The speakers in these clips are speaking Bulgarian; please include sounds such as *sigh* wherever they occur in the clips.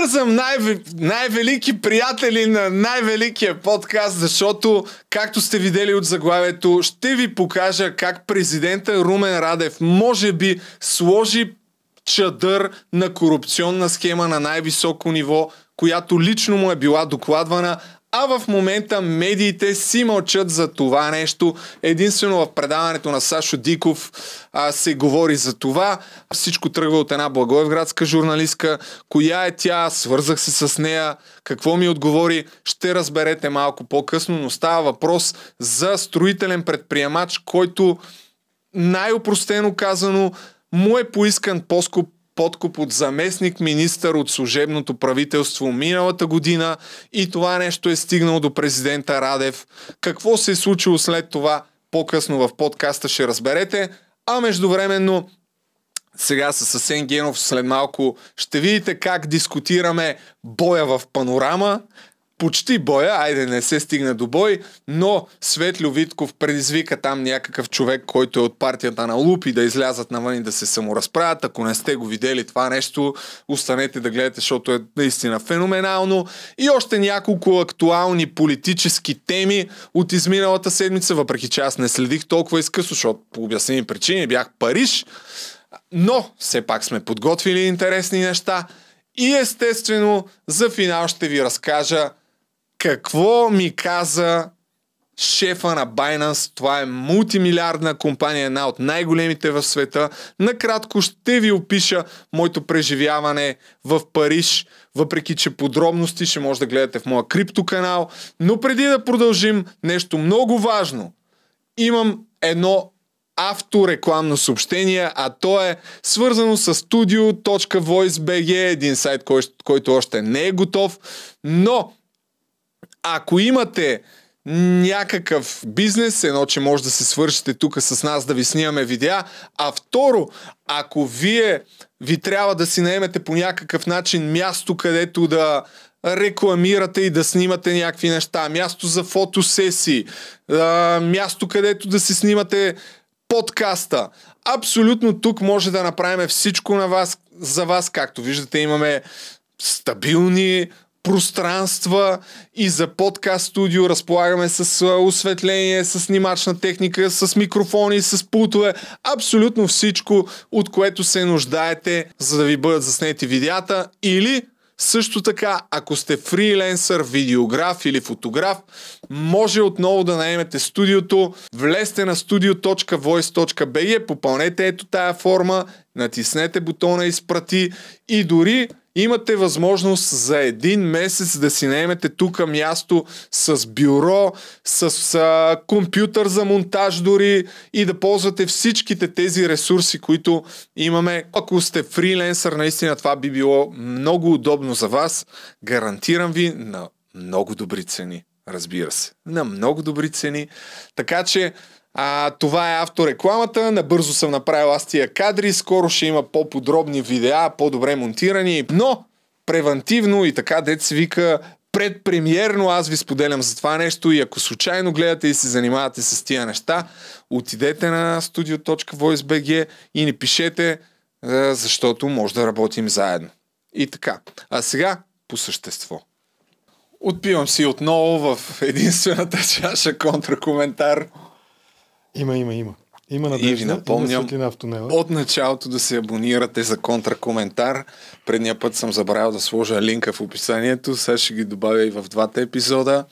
бързам най- най-велики приятели на най-великия подкаст, защото, както сте видели от заглавието, ще ви покажа как президента Румен Радев може би сложи чадър на корупционна схема на най-високо ниво, която лично му е била докладвана, а в момента медиите си мълчат за това нещо. Единствено в предаването на Сашо Диков а, се говори за това. Всичко тръгва от една благоевградска журналистка. Коя е тя? Свързах се с нея. Какво ми отговори? Ще разберете малко по-късно, но става въпрос за строителен предприемач, който най-опростено казано му е поискан по-скоп подкуп от заместник министър от служебното правителство миналата година и това нещо е стигнало до президента Радев. Какво се е случило след това, по-късно в подкаста ще разберете. А междувременно сега с Асен Генов след малко ще видите как дискутираме боя в панорама почти боя, айде не се стигне до бой, но Светлю Витков предизвика там някакъв човек, който е от партията на Лупи да излязат навън и да се саморазправят. Ако не сте го видели това нещо, останете да гледате, защото е наистина феноменално. И още няколко актуални политически теми от изминалата седмица, въпреки че аз не следих толкова изкъсно, защото по обяснени причини бях Париж. Но все пак сме подготвили интересни неща. И естествено, за финал ще ви разкажа какво ми каза шефа на Binance, това е мултимилиардна компания, една от най-големите в света. Накратко ще ви опиша моето преживяване в Париж, въпреки че подробности ще може да гледате в моя крипто канал. Но преди да продължим, нещо много важно. Имам едно авторекламно съобщение, а то е свързано с studio.voice.bg, един сайт, кой, който още не е готов, но ако имате някакъв бизнес, едно, че може да се свършите тук с нас да ви снимаме видеа, а второ, ако вие ви трябва да си наемете по някакъв начин място, където да рекламирате и да снимате някакви неща, място за фотосесии, място където да си снимате подкаста. Абсолютно тук може да направим всичко на вас, за вас. Както виждате, имаме стабилни пространства и за подкаст студио. Разполагаме с осветление, с снимачна техника, с микрофони, с пултове, абсолютно всичко, от което се нуждаете, за да ви бъдат заснети видеята. Или също така, ако сте фриленсър, видеограф или фотограф, може отново да наемете студиото. Влезте на studio.voice.bg, попълнете ето тая форма, натиснете бутона изпрати и дори имате възможност за един месец да си наемете тук място с бюро, с а, компютър за монтаж дори и да ползвате всичките тези ресурси, които имаме. Ако сте фриленсър, наистина това би било много удобно за вас. Гарантирам ви на много добри цени. Разбира се. На много добри цени. Така че а, това е авторекламата. Набързо съм направил аз тия кадри. Скоро ще има по-подробни видеа, по-добре монтирани. Но превентивно и така се вика предпремиерно аз ви споделям за това нещо и ако случайно гледате и се занимавате с тия неща, отидете на studio.voice.bg и ни пишете, защото може да работим заедно. И така. А сега по същество. Отпивам си отново в единствената чаша контракоментар. Има, има, има. Има надежда, и ви напомням има в от началото да се абонирате за контракоментар. Предния път съм забравил да сложа линка в описанието, сега ще ги добавя и в двата епизода.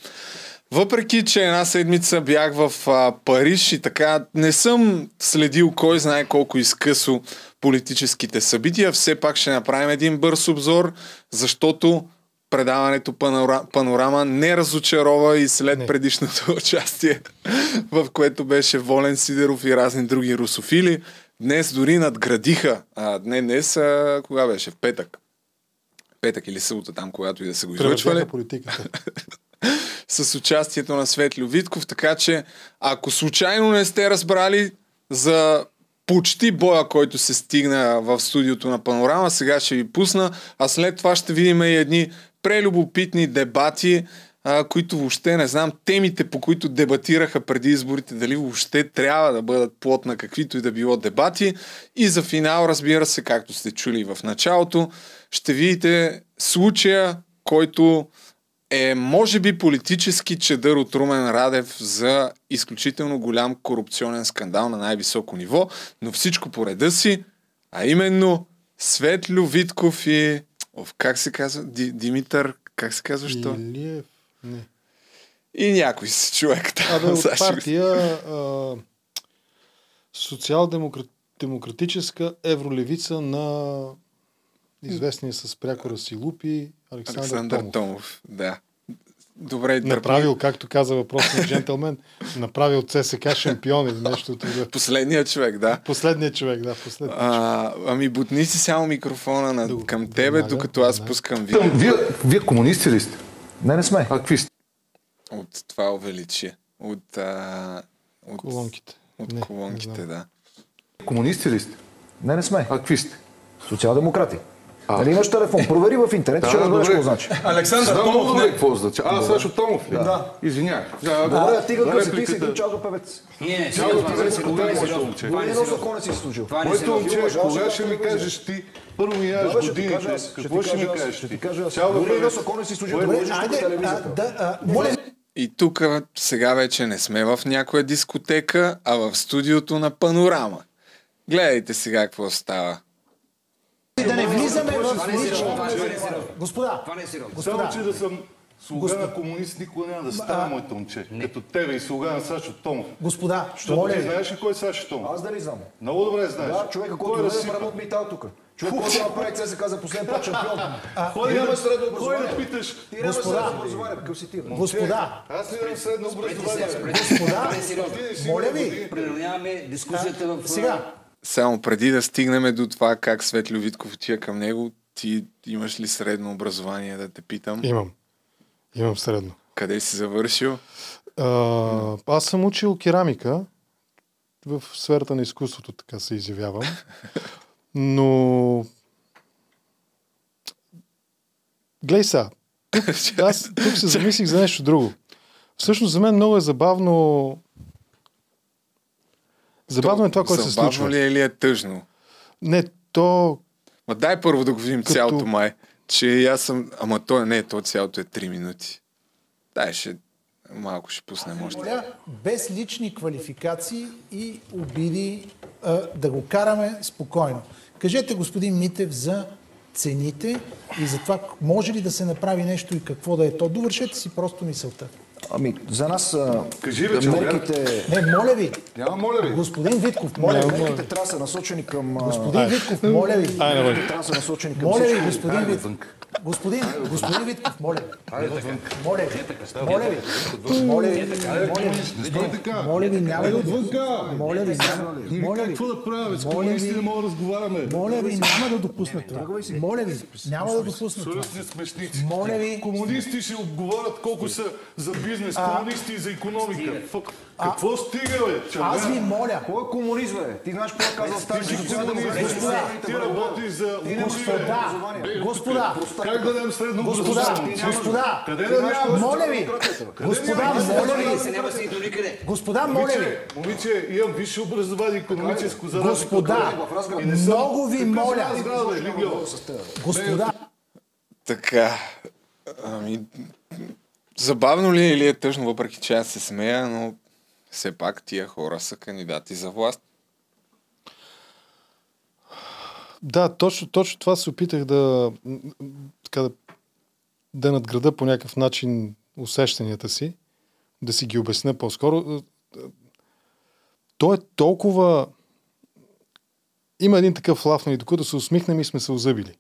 Въпреки, че една седмица бях в а, Париж и така не съм следил кой знае колко изкъсо политическите събития, все пак ще направим един бърз обзор, защото предаването панора, Панорама не разочарова и след не. предишното *laughs* участие, в което беше Волен Сидеров и разни други русофили, днес дори надградиха. А, не днес, а, кога беше? В петък. Петък или събота там, когато и да са го излъчвали. политиката. *laughs* с участието на Светлио Витков, така че ако случайно не сте разбрали за почти боя, който се стигна в студиото на Панорама. Сега ще ви пусна, а след това ще видим и едни прелюбопитни дебати а, които въобще не знам, темите по които дебатираха преди изборите, дали въобще трябва да бъдат плод на каквито и да било дебати. И за финал, разбира се, както сте чули в началото, ще видите случая, който е, може би, политически чедър от Румен Радев за изключително голям корупционен скандал на най-високо ниво, но всичко по реда си, а именно Светлю Витков и... Оф, как се казва? Ди, Димитър... Как се казва? Що? Илиев, не. И някой си човек там. Абе, от го- *laughs* партия а, социал-демократическа евролевица на известния с прякора си Лупи Александър, Александър Томов. Томов. Да. Добре, Направил, както каза въпросният *laughs* джентълмен, направил ЦСК шампион или нещо от това. Последният човек, да. Последният човек, да, последният. А, ами бутни си само микрофона на, го- към тебе, веднага, докато аз веднага. пускам видео Вие, вие комунисти ли сте? Не, не сме. А какви сте? от това увеличие. От, а, от, Колонките. от Не, колонките, не да. Комунисти ли сте? Не, не сме. А какви сте? Социал-демократи. Нали имаш телефон? Провери в интернет, ще разбереш какво значи. Александър Знам много добре какво значи. А, Сашо Томов ли? Да. Извинявай. Добре, стига За къси, ти си един час певец. Не, не, ти вече сериозно, кога е е моето момче? Това не е си служил. Е Моето сериозно. момче, кога ще ми кажеш ти? Първо ми ти годините. аз. Ще Какво ти ще ми кажеш Ще ти? ти кажа аз. Цял Дори певец. не си служил, да Добре, Айде, а, да, а, И тук сега вече не сме в някоя дискотека, а в студиото на Панорама. Гледайте сега какво става. Да не влизаме в е е лично. Господа, Това не е сериозно. Само, господа, че да съм слуга на комунист, никога няма да стана моето момче. Като тебе и слуга на Сашо Томов. господа, моля ти ви. знаеш ли кой е Сашо Томов? Аз дали знам. Много добре знаеш. Да, човека, Кой който е? Марамут Митал тук. Човек, който направи ЦСКА за последен път шампион. Кой да- нямаш средно Кой образование. да питаш? Ти Господа. средно образование, какъв си ти? Господа, Аз не имам средно образование. господа, е моля ви. Приравняваме дискусията в... сега, Само преди да стигнем до това как Светлю Витков отива към него, ти имаш ли средно образование да те питам? Имам. Имам средно. Къде си завършил? А, аз съм учил керамика в сферата на изкуството, така се изявявам. *laughs* Но... Глей са, тук, *laughs* аз тук се замислих за нещо друго. Всъщност за мен много е забавно... Забавно е това, което се Забавно случва. ли е или е тъжно? Не, то... Ма дай първо да го видим Като- цялото май. Че и аз съм... Ама то не, то цялото е 3 минути. Дай ще... Малко ще пуснем още. моля, без лични квалификации и обиди а, да го караме спокойно. Кажете, господин Митев, за цените и за това може ли да се направи нещо и какво да е то. Довършете си просто мисълта. Ами, за нас а, Кажи, бе, че мерките, Не, моля ви, Няма, моля ви. господин Витков, моля ви. мерките трябва да са насочени към... Господин Витков, моля ви. Мерките трябва да са насочени към Моля ви, господин Витков. Господин, господин Витков, моля ви. Моля ви. Моля ви. Моля ви. Моля ви. Няма да Моля ви. Моля ви. Какво да правим? С комунисти не мога да разговаряме. Моля ви, няма да допусна това. Моля ви, няма да допусна това. Моля ви. Комунисти ще обговорят колко са за бизнес, комунисти и за економика. Фак, Какво стига, бе? Че, Аз ви моля, Кой е комунист, бе? Ти знаеш какво е казал Сталин? Ти комунист, Господа. Ти работиш за господа, господа, Как да дадем средно господа, господа, Къде да няма? моля ви, господа, моля ви, господа, моля ви, Момиче, имам висше образование економическо за разлика от господа, много ви моля, господа, Така. Ами... Забавно ли е или е тъжно, въпреки че аз се смея, но все пак тия хора са кандидати за власт. Да, точно, точно това се опитах да, така, да, да надграда по някакъв начин усещанията си, да си ги обясня по-скоро. То е толкова... Има един такъв лав, нали, докато се усмихнем и сме се озъбили.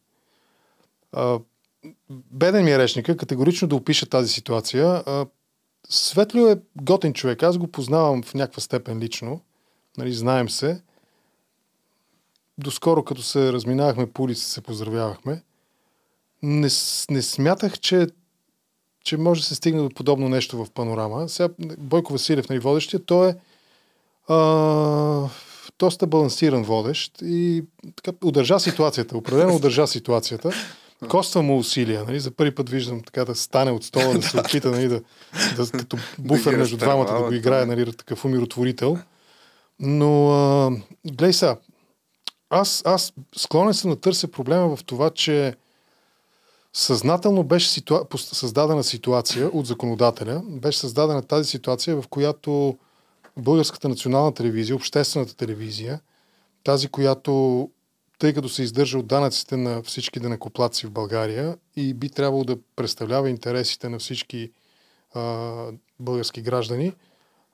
Беден ми е речника, категорично да опиша тази ситуация. Светлио е готен човек. Аз го познавам в някаква степен лично. Нали, знаем се доскоро, като се разминавахме по улица, се поздравявахме. Не, не смятах, че, че може да се стигне до подобно нещо в панорама. Сега Бойко Василев, нали, водещия, той е а, доста балансиран водещ и така, удържа ситуацията. Определено удържа ситуацията. Коства му усилия. Нали? За първи път виждам така да стане от стола, да *laughs* се опита нали, да, да, като *laughs* буфер между двамата, да го играе, нали, такъв умиротворител. Но, а, гледай сега, аз, аз склонен съм да търся проблема в това, че съзнателно беше ситуа... създадена ситуация от законодателя, беше създадена тази ситуация, в която Българската национална телевизия, обществената телевизия, тази, която тъй като се издържа от данъците на всички данъкоплаци в България и би трябвало да представлява интересите на всички а, български граждани,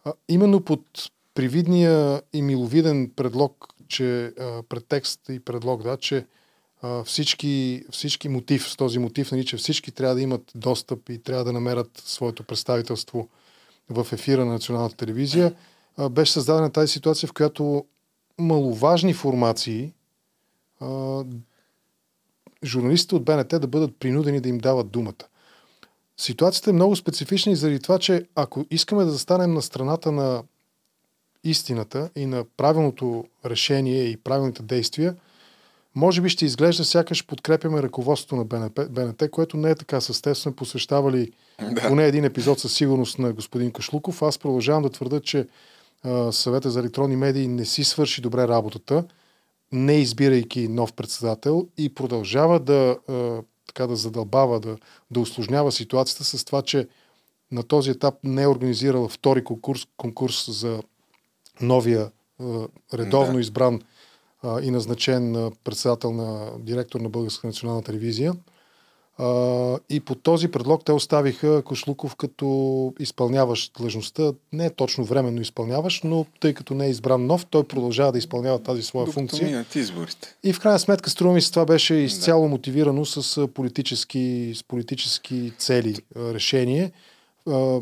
а, именно под привидния и миловиден предлог, че а, претекст и предлог, да, че а, всички, всички мотив, с този мотив, нали, че всички трябва да имат достъп и трябва да намерят своето представителство в ефира на националната телевизия, а, беше създадена тази ситуация, в която маловажни формации, а, журналистите от БНТ да бъдат принудени да им дават думата. Ситуацията е много специфична и заради това, че ако искаме да застанем на страната на истината и на правилното решение и правилните действия, може би ще изглежда сякаш подкрепяме ръководството на БНП, БНТ, което не е така. С теб сме посвещавали да. поне един епизод със сигурност на господин Кашлуков. Аз продължавам да твърда, че а, съвета за електронни медии не си свърши добре работата, не избирайки нов председател и продължава да, а, така да задълбава, да, да усложнява ситуацията с това, че на този етап не е организирала втори конкурс, конкурс за новия а, редовно Да. избран а, и назначен а, председател на директор на Българска национална телевизия. А, и по този предлог те оставиха Кошлуков като изпълняващ длъжността. Не е точно временно изпълняващ, но тъй като не е избран нов, той продължава да изпълнява тази своя Докато функция. минат изборите. И в крайна сметка, струва ми се, това беше изцяло мотивирано с политически, с политически цели решение.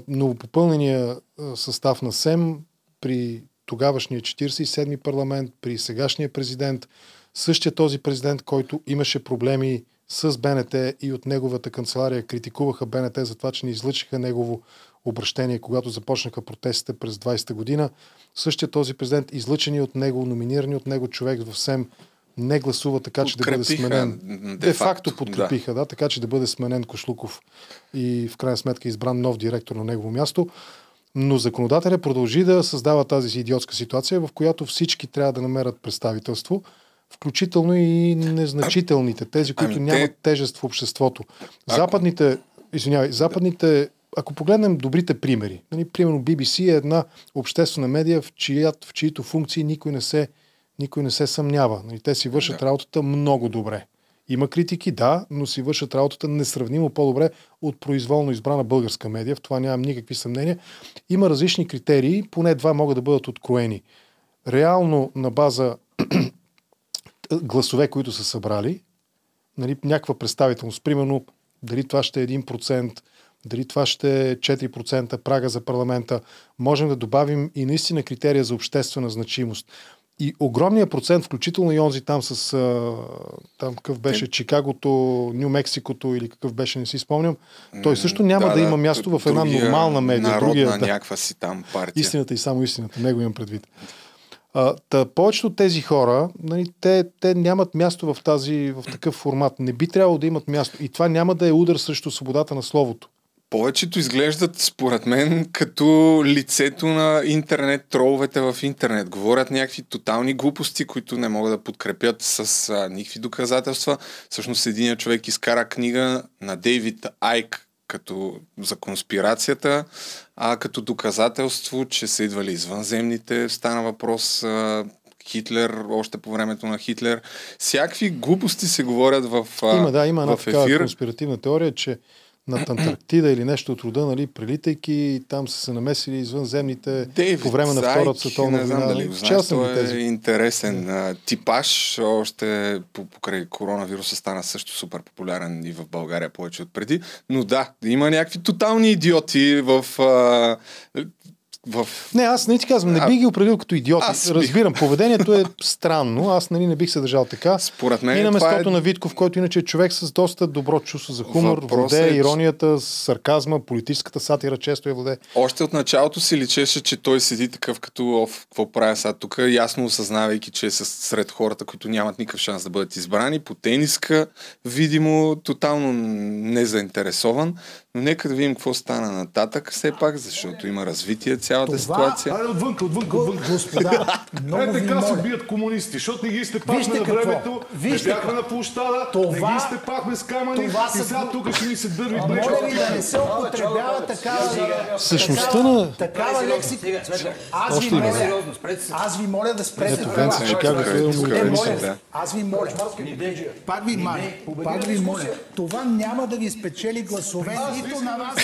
Новопопълнения състав на СЕМ при тогавашния 47-ми парламент, при сегашния президент, същия този президент, който имаше проблеми с БНТ и от неговата канцелария критикуваха БНТ за това, че не излъчиха негово обращение, когато започнаха протестите през 20-та година. Същия този президент, излъчени от него, номинирани от него човек в СЕМ, не гласува така, че да бъде сменен. м, Де, де факто факто, подкрепиха, да. да, така че да бъде сменен Кошлуков и в крайна сметка избран нов директор на негово място. Но законодателя продължи да създава тази идиотска ситуация, в която всички трябва да намерят представителство, включително и незначителните, тези, които ами те- нямат тежест в обществото. Западните, извинявай, западните, ако погледнем добрите примери, нали, примерно BBC е една обществена медия, в, чия, в чието функции никой не се, никой не се съмнява. Нали, те си вършат да. работата много добре. Има критики, да, но си вършат работата несравнимо по-добре от произволно избрана българска медия. В това нямам никакви съмнения. Има различни критерии, поне два могат да бъдат откроени. Реално на база гласове, които са събрали, нали, някаква представителност. Примерно, дали това ще е 1%, дали това ще е 4% прага за парламента. Можем да добавим и наистина критерия за обществена значимост. И огромният процент, включително и онзи там с там какъв беше Чикагото, Нью Мексикото или какъв беше, не си спомням, той също няма да, да има място в една нормална медия. Народна Другия, да. някаква си там партия. Истината и само истината. Него имам предвид. А, та, повечето от тези хора, нали, те, те нямат място в, тази, в такъв формат. Не би трябвало да имат място. И това няма да е удар срещу свободата на словото. Повечето изглеждат, според мен, като лицето на интернет, троловете в интернет. Говорят някакви тотални глупости, които не могат да подкрепят с а, никакви доказателства. Всъщност един човек изкара книга на Дейвид Айк като за конспирацията, а като доказателство, че са идвали извънземните, стана въпрос а, Хитлер, още по времето на Хитлер. Всякакви глупости се говорят в, а, Има, да, има една в ефир. конспиративна теория, че над Антарктида или нещо от рода, нали, прилитайки, там са се намесили извънземните Дейвид по време на Втората световна не знам война. дали знаеш, той е тези. интересен а, типаж. Още по- покрай коронавируса стана също супер популярен и в България повече от преди. Но да, има някакви тотални идиоти в... А, в... Не, аз не ти казвам, не бих ги определил като идиоти. аз. Разбирам, поведението е странно. Аз нали, не бих се държал така. Според мен И на местото е- на Витков, който иначе е човек с доста добро чувство за хумор, владее е, иронията, сарказма, политическата сатира често я владее. Още от началото си личеше, че той седи такъв като оф, какво правя сега тук, ясно осъзнавайки, че е сред хората, които нямат никакъв шанс да бъдат избрани. По тениска, видимо, тотално незаинтересован. Но нека да видим какво стана нататък, все пак, защото има развитие цялата Това- ситуация. Айде отвънка, отвънка, отвънка. Господа, *laughs* много Е, ви така се бият комунисти, защото не ги изтепахме на времето, Вижте не бяхме на площада, Това- не ги изтепахме с камъни това и сега тук ще ни се дърви А блечо. моля ви да не се употребява такава, Същността на- такава лексика. Аз ви моля, аз ви моля да спрете Ето, това. Е, аз ви моля, пак ви моля, пак ви моля, това няма да ви спечели гласове нито на вас.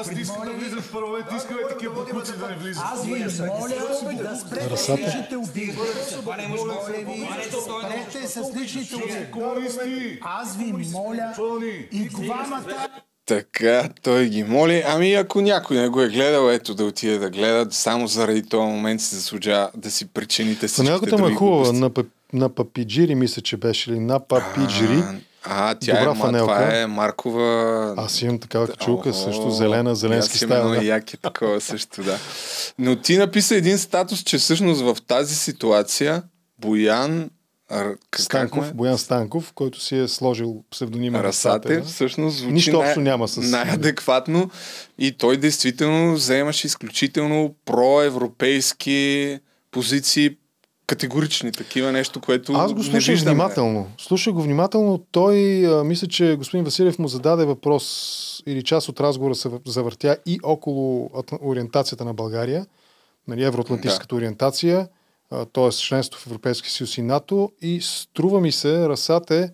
Аз не искам да влизам в парламент, искам е такива Аз ви моля да спрете личните обиди. Моля ви, спрете с личните обиди. Аз ви моля и двамата Така, той ги моли. Ами ако някой не го е гледал, ето да отиде да гледа. Само заради този момент се заслужава да си причините всичките Панелката му е хубава. глупости. На, на папиджири, мисля, че беше ли? На папиджири. А, тя Добра е, фанелка. това е Маркова... Аз имам такава качулка, също зелена, зеленски стайл. едно Да. яки такова *laughs* също, да. Но ти написа един статус, че всъщност в тази ситуация Боян как Станков, е? Боян Станков, който си е сложил псевдонима Расате, да. всъщност звучи Нищо най- общо няма с- най-адекватно и той действително заемаше изключително проевропейски позиции, категорични такива, нещо, което Аз го не слушах виждаме. внимателно. Слушах го внимателно. Той, а, мисля, че господин Василев му зададе въпрос или част от разговора се въ- завъртя и около ориентацията на България, нали, евроатлантическата ориентация, т.е. членство в Европейския съюз и НАТО. И струва ми се, Расате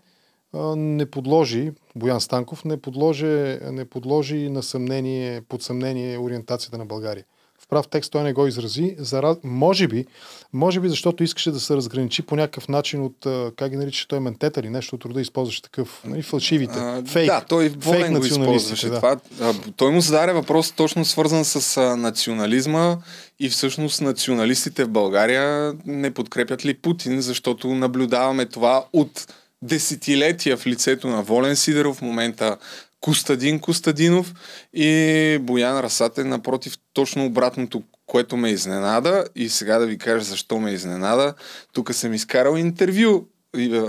а, не подложи, Боян Станков не подложи, не подложи на съмнение, под съмнение ориентацията на България. В прав текст той не го изрази. За, раз- може би, може би, защото искаше да се разграничи по някакъв начин от, как ги нарича той, ментета или нещо от рода, използваше такъв, нали, фалшивите, А, фейк, да, той фейк го използваше Да. това. А, той му зададе въпрос точно свързан с а, национализма и всъщност националистите в България не подкрепят ли Путин, защото наблюдаваме това от десетилетия в лицето на Волен Сидеров, в момента Костадин Костадинов и Боян Расате, напротив, точно обратното, което ме изненада и сега да ви кажа защо ме изненада. Тук съм изкарал интервю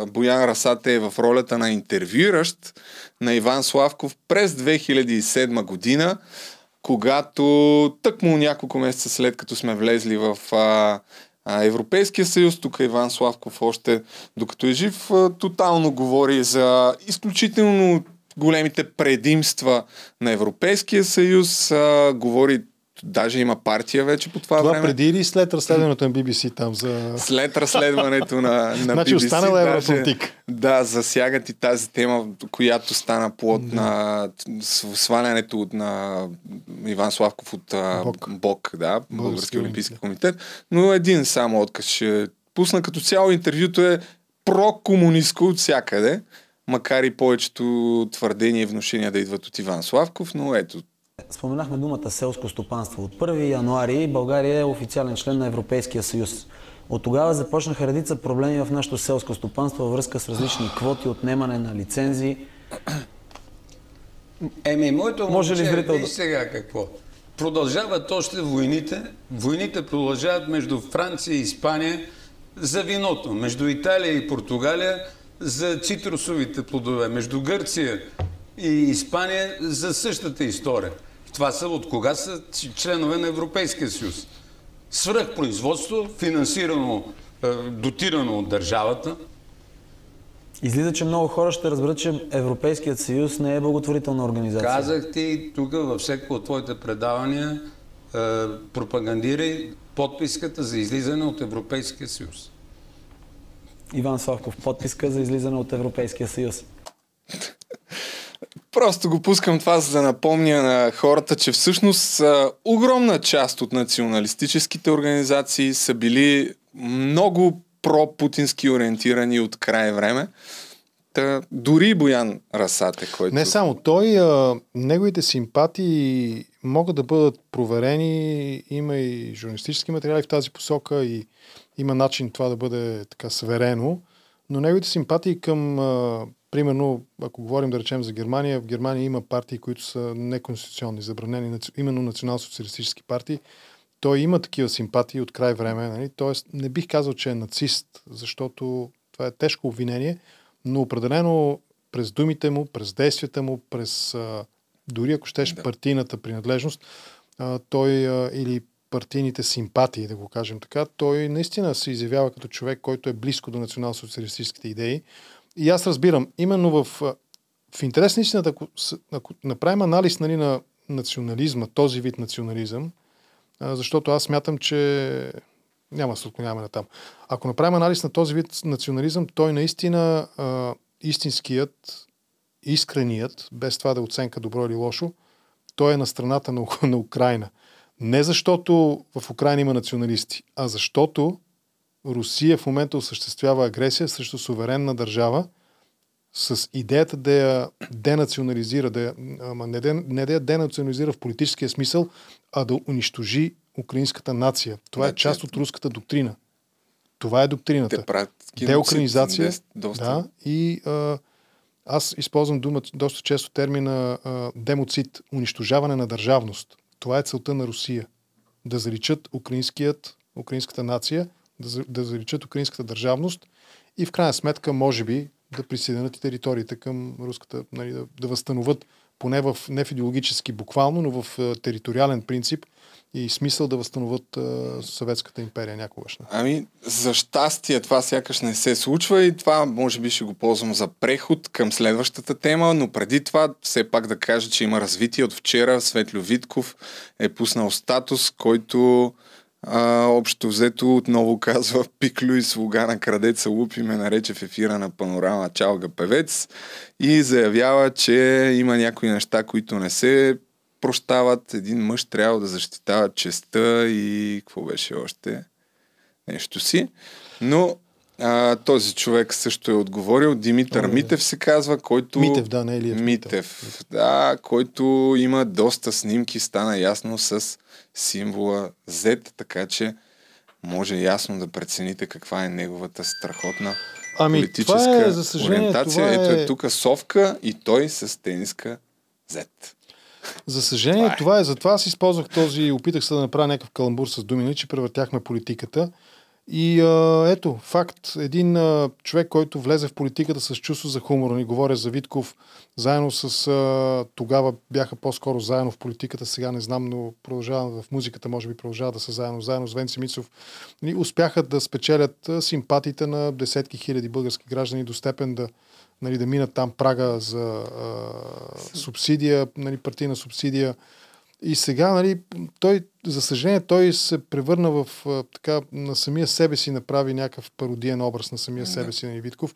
Боян Расате е в ролята на интервюиращ на Иван Славков през 2007 година, когато тъкмо няколко месеца след като сме влезли в а, Европейския съюз, тук Иван Славков още докато е жив, а, тотално говори за изключително големите предимства на Европейския съюз, а, говори Даже има партия вече по това, Това време. преди или след разследването на BBC там за... След разследването на, на Значи BBC, останала Евроатлантик. Да, засягат и тази тема, която стана плод на с- свалянето на Иван Славков от Бок. БОК, да, Български Български олимпийски комитет. Но един само отказ ще пусна. Като цяло интервюто е прокомунистко от всякъде, макар и повечето твърдения и вношения да идват от Иван Славков, но ето, Споменахме думата селско стопанство. От 1 януари България е официален член на Европейския съюз. От тогава започнаха редица проблеми в нашето селско стопанство във връзка с различни квоти, отнемане на лицензии. Еми, моето Може ли зрител да- виж сега какво. Продължават още войните. Войните продължават между Франция и Испания за виното, между Италия и Португалия за цитрусовите плодове, между Гърция и Испания за същата история. Това са от кога са членове на Европейския съюз. Свръхпроизводство, финансирано, е, дотирано от държавата. Излиза, че много хора ще разберат, че Европейският съюз не е благотворителна организация. Казах ти тук във всеки от твоите предавания е, пропагандирай подписката за излизане от Европейския съюз. Иван Славков, подписка за излизане от Европейския съюз. Просто го пускам това, за да напомня на хората, че всъщност огромна част от националистическите организации са били много про-путински ориентирани от край време. Та, дори Боян Расате, който... Не само той, а, неговите симпатии могат да бъдат проверени. Има и журналистически материали в тази посока и има начин това да бъде така сверено. Но неговите симпатии към, а, примерно, ако говорим да речем за Германия, в Германия има партии, които са неконституционни, забранени, именно национал-социалистически партии. Той има такива симпатии от край време. Нали? Тоест, не бих казал, че е нацист, защото това е тежко обвинение, но определено през думите му, през действията му, през а, дори ако щеш да. партийната принадлежност, а, той а, или партийните симпатии, да го кажем така, той наистина се изявява като човек, който е близко до национал-социалистическите идеи. И аз разбирам, именно в, в интерес на истината, ако, ако направим анализ нали, на национализма, този вид национализъм, а, защото аз смятам, че няма да се отклоняваме на там. Ако направим анализ на този вид национализъм, той наистина а, истинският, искреният, без това да е оценка добро или лошо, той е на страната на, *laughs* на Украина. Не защото в Украина има националисти, а защото Русия в момента осъществява агресия срещу суверенна държава с идеята да я денационализира, да я, ама не, да, не да я денационализира в политическия смисъл, а да унищожи украинската нация. Това е Да, част от руската доктрина. Това е доктрината. Те правят дес- доста. Да, и а, аз използвам дума, доста често термина а, демоцид, унищожаване на държавност. Това е целта на Русия. Да заличат украинският, украинската нация, да, да заличат украинската държавност и в крайна сметка, може би, да присъединят и териториите към руската, нали, да, да възстановят поне в, не в идеологически буквално, но в териториален принцип и смисъл да възстановят а, Съветската империя някогашна. Ами, за щастие това сякаш не се случва и това може би ще го ползвам за преход към следващата тема, но преди това все пак да кажа, че има развитие от вчера. Светлю Витков е пуснал статус, който а, общо взето отново казва Пиклю и слуга на крадеца Лупи ме нарече в ефира на панорама Чалга певец и заявява, че има някои неща, които не се прощават. Един мъж трябва да защитава честа и какво беше още? нещо си. Но а, този човек също е отговорил. Димитър О, да. Митев се казва, който... Митев, да, не Елиев Митев. Митев. Да, който има доста снимки, стана ясно с символа Z, така че може ясно да прецените каква е неговата страхотна Ами, политическа това е, за съжаление, ориентация. това Ето е- е тук Совка и той с тениска Z. За съжаление, Това това е. е. Затова аз използвах този, опитах се да направя някакъв каламбур с думи, нали, че превъртяхме политиката. И а, ето, факт, един а, човек, който влезе в политиката с чувство за хумор, ни говоря за Витков, заедно с, а, тогава бяха по-скоро заедно в политиката, сега не знам, но продължава в музиката, може би продължава да са заедно, заедно с Венци Мицов, нали, успяха да спечелят симпатиите на десетки хиляди български граждани до степен да, нали, да минат там прага за а, субсидия, нали, партийна субсидия. И сега, нали, той, за съжаление, той се превърна в а, така, на самия себе си, направи някакъв пародиен образ на самия себе си, нали, Витков.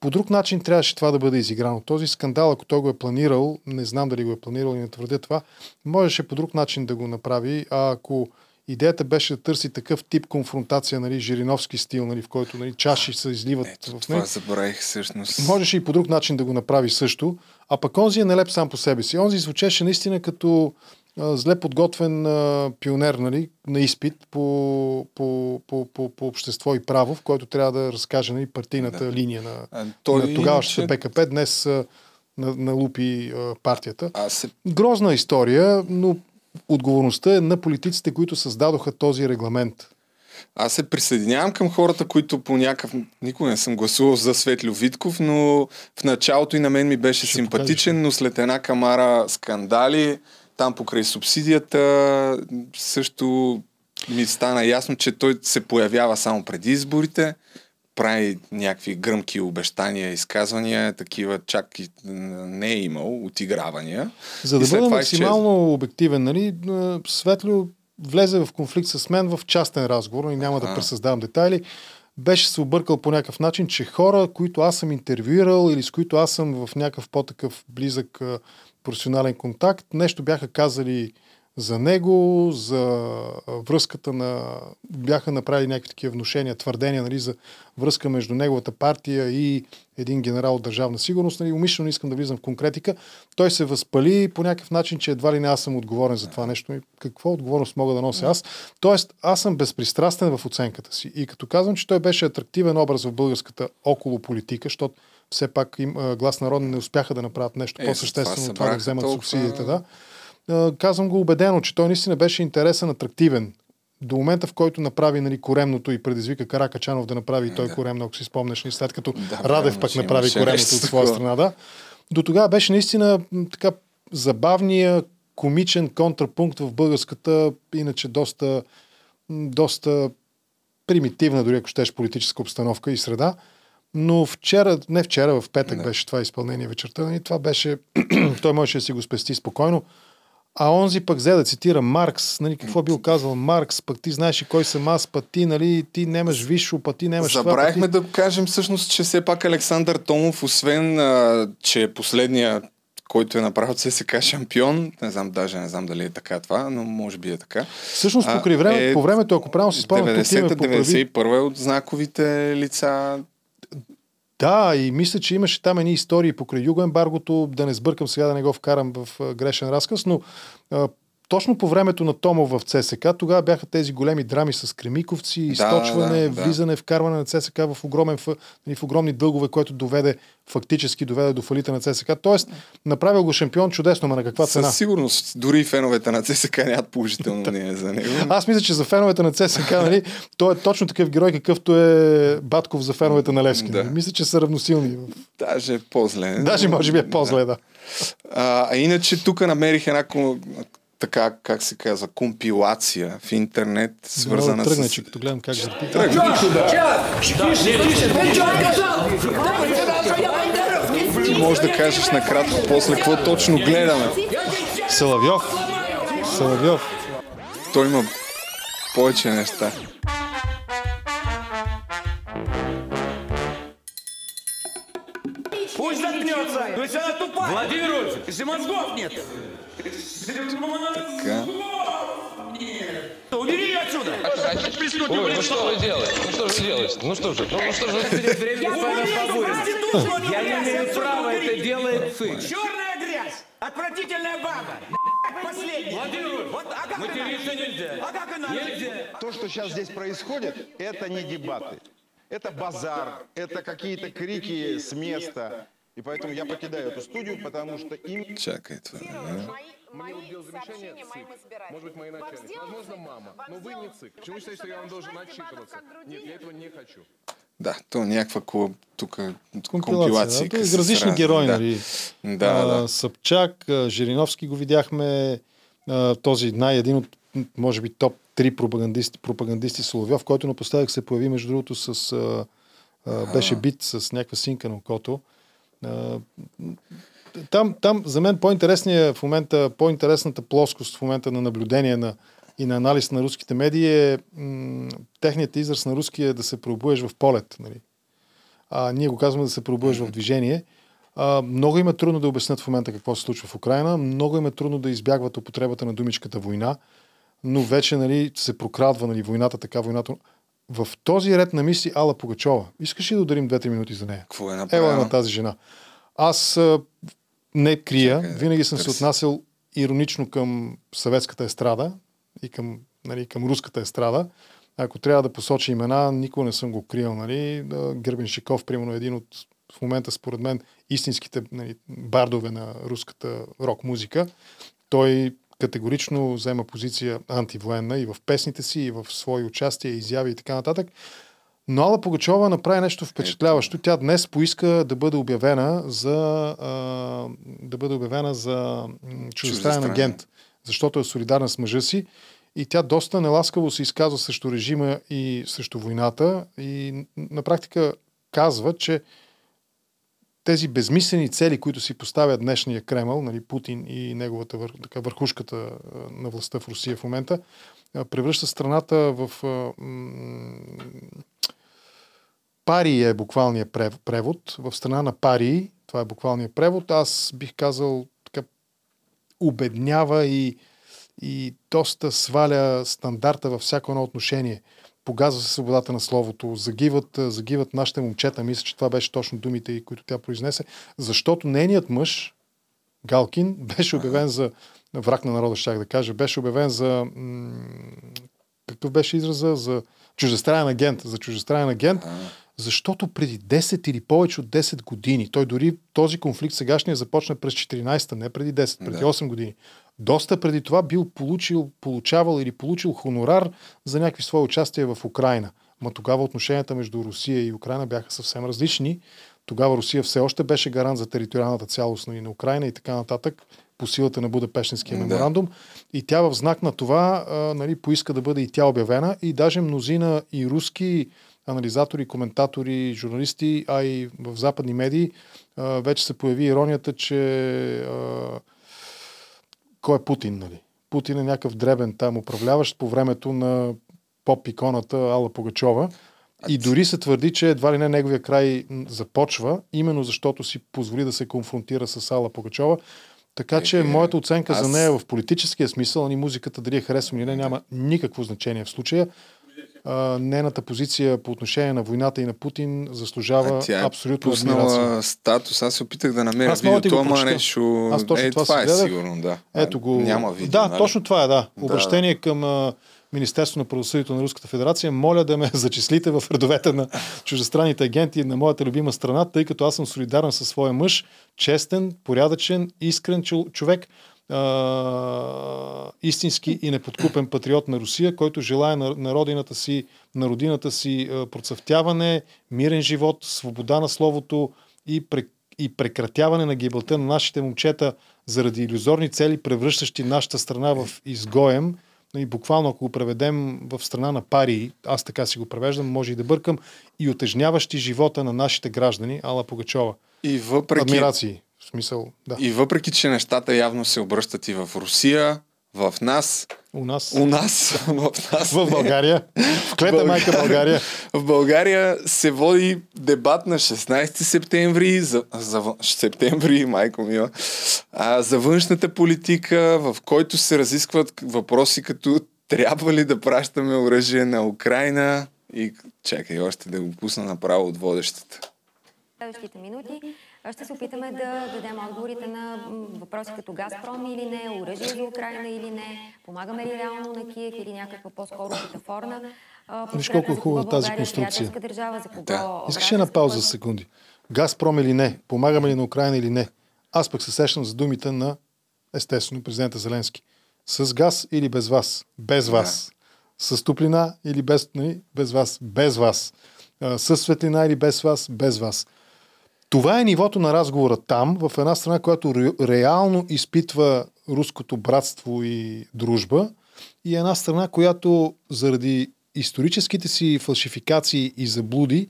По друг начин трябваше това да бъде изиграно. Този скандал, ако той го е планирал, не знам дали го е планирал и не твърдя това, можеше по друг начин да го направи, а ако идеята беше да търси такъв тип конфронтация, нали, Жириновски стил, нали, в който нали, чаши се изливат Ето, в това него. забравих всъщност. Можеше и по друг начин да го направи също, а пък онзи е нелеп сам по себе си. Онзи звучеше наистина като а, зле подготвен а, пионер нали, на изпит по, по, по, по, по общество и право, в който трябва да разкаже нали, партийната да. линия на, А, той на тогавашната иначе- БКП, днес а, на, на лупи а, партията. Аз се Грозна история, но отговорността е на политиците, които създадоха този регламент. Аз се присъединявам към хората, които по някакъв... Никога не съм гласувал за Светлю Витков, но в началото и на мен ми беше Ще симпатичен, но след една камара скандали, там покрай субсидията, също ми стана ясно, че той се появява само преди изборите, прави някакви гръмки обещания, изказвания, такива чак и не е имал, отигравания. За да бъда максимално обективен, нали, а, Светло влезе в конфликт с мен в частен разговор и няма да пресъздавам детайли. Беше се объркал по някакъв начин, че хора, които аз съм интервюирал или с които аз съм в някакъв по-такъв близък професионален контакт, нещо бяха казали за него, за връзката на... Бяха направили някакви такива внушения, твърдения нали, за връзка между неговата партия и един генерал от държавна сигурност. Нали, умишлено не искам да влизам в конкретика. Той се възпали по някакъв начин, че едва ли не аз съм отговорен за това нещо. И какво отговорност мога да нося аз? Тоест, аз съм безпристрастен в оценката си. И като казвам, че той беше атрактивен образ в българската около политика, защото все пак им, глас народа не успяха да направят нещо Е, по-съществено затова от това да вземат субсидията. Да. Казвам го убедено, че той наистина беше интересен, атрактивен. До момента, в който направи нали, коремното и предизвика Каракачанов да направи той коремно, ако си спомнеш, и след като Да, Радев пък направи коремното от своя страна. Да. До тогава беше наистина така забавния, комичен контрапункт в българската, иначе доста, доста примитивна, дори ако щеш, политическа обстановка и среда. Но вчера, не вчера, в петък беше това изпълнение вечерта, и това беше, *clears throat* той можеше да си го спести спокойно. А онзи пък взе да цитира Маркс, нали, какво бил казал Маркс, пък ти знаеш и кой съм аз, пък ти, нали, ти немаш висшо, пък ти немаш това, Забравихме ти... да кажем всъщност, че все пак Александър Томов, освен, а, че е последния, който е направил ЦСК шампион, не знам, даже не знам дали е така това, но може би е така. Всъщност, А, покрай време, е по времето, ако правилно си спомням, тук ти ме поправи. 90-91 е от знаковите лица. Да, и мисля, че имаше там едни истории покрай юго ембаргото, да не сбъркам сега да не го вкарам в грешен разказ, но точно по времето на Томов в ЦСК, тогава бяха тези големи драми с кремиковци, източване, да, да. влизане, вкарване на ЦСК в, огромен, нали, в огромни дългове, което доведе, фактически доведе до фалита на ЦСК. Тоест, направил го шампион чудесно, ма на каква цена? Със сигурност, дори феновете на ЦСК нямат положително *laughs* мнение за него. Аз мисля, че за феновете на ЦСК, нали, той е точно такъв герой, какъвто е Батков за феновете на Левски. Да. нали. Мисля, че са равносилни. Даже е по-зле. Даже може би е по-зле, да. А, а иначе тук намерих една така, как се казва, компилация в интернет, свързана тръгне, с... че като гледам как върти. Ти можеш да кажеш накратко после какво точно гледаме. Салавьов. Салавьов. Той има повече неща. Пусть заткнется! Владимир Владимирович, если мозгов нет! Така. Убери ее отсюда! Ой, ну что вы делаете? Ну что же вы делаете? Ну что же, ну, ну что же Я не имею права, это делает сын. Черная грязь! Отвратительная баба! Владимир вот, а как Материться нельзя! А как она? Нельзя! То, что сейчас здесь происходит, это не дебаты. Это базар, это какие-то крики с места. И поэтому я покидаю эту студию, потому что им... Чакай това. да. Мне вот делал замечание ЦИК. Может быть, мои начальники. Возможно, мама. Но вы не ЦИК. Почему считаете, что я вам должен отчитываться? Нет, я этого не хочу. Да, то някаква ко- тук Компилация. компилация. да. Различни герои, да. нали? Да, а, да. Съпчак, Жириновски го видяхме, а, този най- един от, може би, топ 3 пропагандисти, пропагандисти Соловьов, който напоследък се появи, между другото, с... А, а, беше бит с някаква синка на окото. А, там, там за мен по-интересният в момента, по-интересната плоскост в момента на наблюдение на, и на анализ на руските медии е м- техният израз на руски е да се пробуеш в полет. Нали? А, ние го казваме да се пробуеш в движение. А, много им е трудно да обяснят в момента какво се случва в Украина. Много им е трудно да избягват употребата на думичката война. Но вече нали, се прокрадва нали, войната, така войната. В този ред на мисли Алла Пугачова. Искаш ли да ударим 2-3 минути за нея? Какво е Ела направено? на тази жена. Аз не крия, Чакай, винаги съм се търся. отнасял иронично към съветската естрада и към, нали, към руската естрада. Ако трябва да посоча имена, никога не съм го криел. Нали. А, Гърбеншиков, примерно, е един от в момента, според мен, истинските нали, бардове на руската рок-музика. Той категорично взема позиция антивоенна и в песните си, и в свои участия, изяви и така нататък. Но Алла Пугачова направи нещо впечатляващо. Тя днес поиска да бъде обявена за, а, да бъде обявена за чуждестранен агент, защото е солидарна с мъжа си. И тя доста неласкаво се изказва срещу режима и срещу войната. И на практика казва, че тези безмислени цели, които си поставя днешния Кремъл, нали, Путин и неговата вър, така, върхушката на властта в Русия в момента, превръща страната в м, пари е буквалният прев- превод. В страна на пари, това е буквалният превод, аз бих казал така, обеднява и, и доста сваля стандарта във всяко едно отношение. Погазва се свободата на словото, загиват, загиват нашите момчета. Мисля, че това беше точно думите, които тя произнесе. Защото нейният мъж, Галкин, *laughs* беше обявен за враг на народа, щях да кажа, беше обявен за м- какъв беше израза? За чуждестранен агент. За чуждестранен агент, защото преди 10 или повече от 10 години, той дори този конфликт сегашния започна през 14-та, не преди 10, преди Да. 8 години. Доста преди това бил получил, получавал или получил хонорар за някакви свои участия в Украина. Ма тогава отношенията между Русия и Украина бяха съвсем различни. Тогава Русия все още беше гарант за териториалната цялост нали, на Украина и така нататък по силата на Будапештинския Да. меморандум. И тя в знак на това а, нали, поиска да бъде и тя обявена. И даже мнозина и руски анализатори, коментатори, журналисти, а и в западни медии вече се появи иронията, че кой е Путин, нали? Путин е някакъв дребен там управляващ по времето на поп-иконата Алла Пугачова. И дори се твърди, че едва ли не неговия край започва, именно защото си позволи да се конфронтира с Алла Пугачова. Така че моята оценка за аз- нея в политическия смисъл, ни музиката дали я харесвам или не, няма никакво значение в случая. А, нейната позиция по отношение на войната и на Путин заслужава А тя е абсолютно адмирация. пуснала статус. Аз се опитах да намеря Аз да видеото, ама нещо... Аз точно е, това това е гледах. сигурно, да. Ето го. Няма видео, Да, нали? точно това е, да. Да. Обращение към а, Министерство на правосъдието на Руската федерация. Моля да ме *laughs* зачислите в редовете на чуждестранните агенти на моята любима страна, тъй като аз съм солидарен със своя мъж, честен, порядъчен, искрен човек, а, истински и неподкупен патриот на Русия, който желая на, на родината си, на родината си а, процъфтяване, мирен живот, свобода на словото и, пре, и прекратяване на гибелта на нашите момчета заради иллюзорни цели, превръщащи нашата страна в изгоем. И буквално, ако го преведем в страна на пари, аз така си го превеждам, може и да бъркам, и отежняващи живота на нашите граждани, Ала Пугачова. И въпреки... Адмирации. В смисъл, да. И въпреки, че нещата явно се обръщат и в Русия, в нас, У нас. у нас, в нас, В България. В клета Българ- майка България. *laughs* В България се води дебат на 16 септември, за, за септември, майко мила, а, за външната политика, в който се разискват въпроси като трябва ли да пращаме оръжие на Украина и чакай още да го пусна направо от водещата. следващите минути ще се опитаме да дадем отговорите на въпроси като Газпром или не, оръжие за Украина или не, помагаме ли реално на Киев или някаква по-скоро метафорна а, Виж колко е хубава тази е конструкция. държава, за кого Да. Искаш една пауза за секунди? Газпром или не? Помагаме ли на Украина или не? Аз пък се сещам за думите на, естествено, президента Зеленски. С газ или без вас? Без вас. С топлина или без, нали, без вас? Без вас. С светлина или без вас? Без вас. Това е нивото на разговора там, в една страна, която ре, реално изпитва руското братство и дружба, и една страна, която заради историческите си фалшификации и заблуди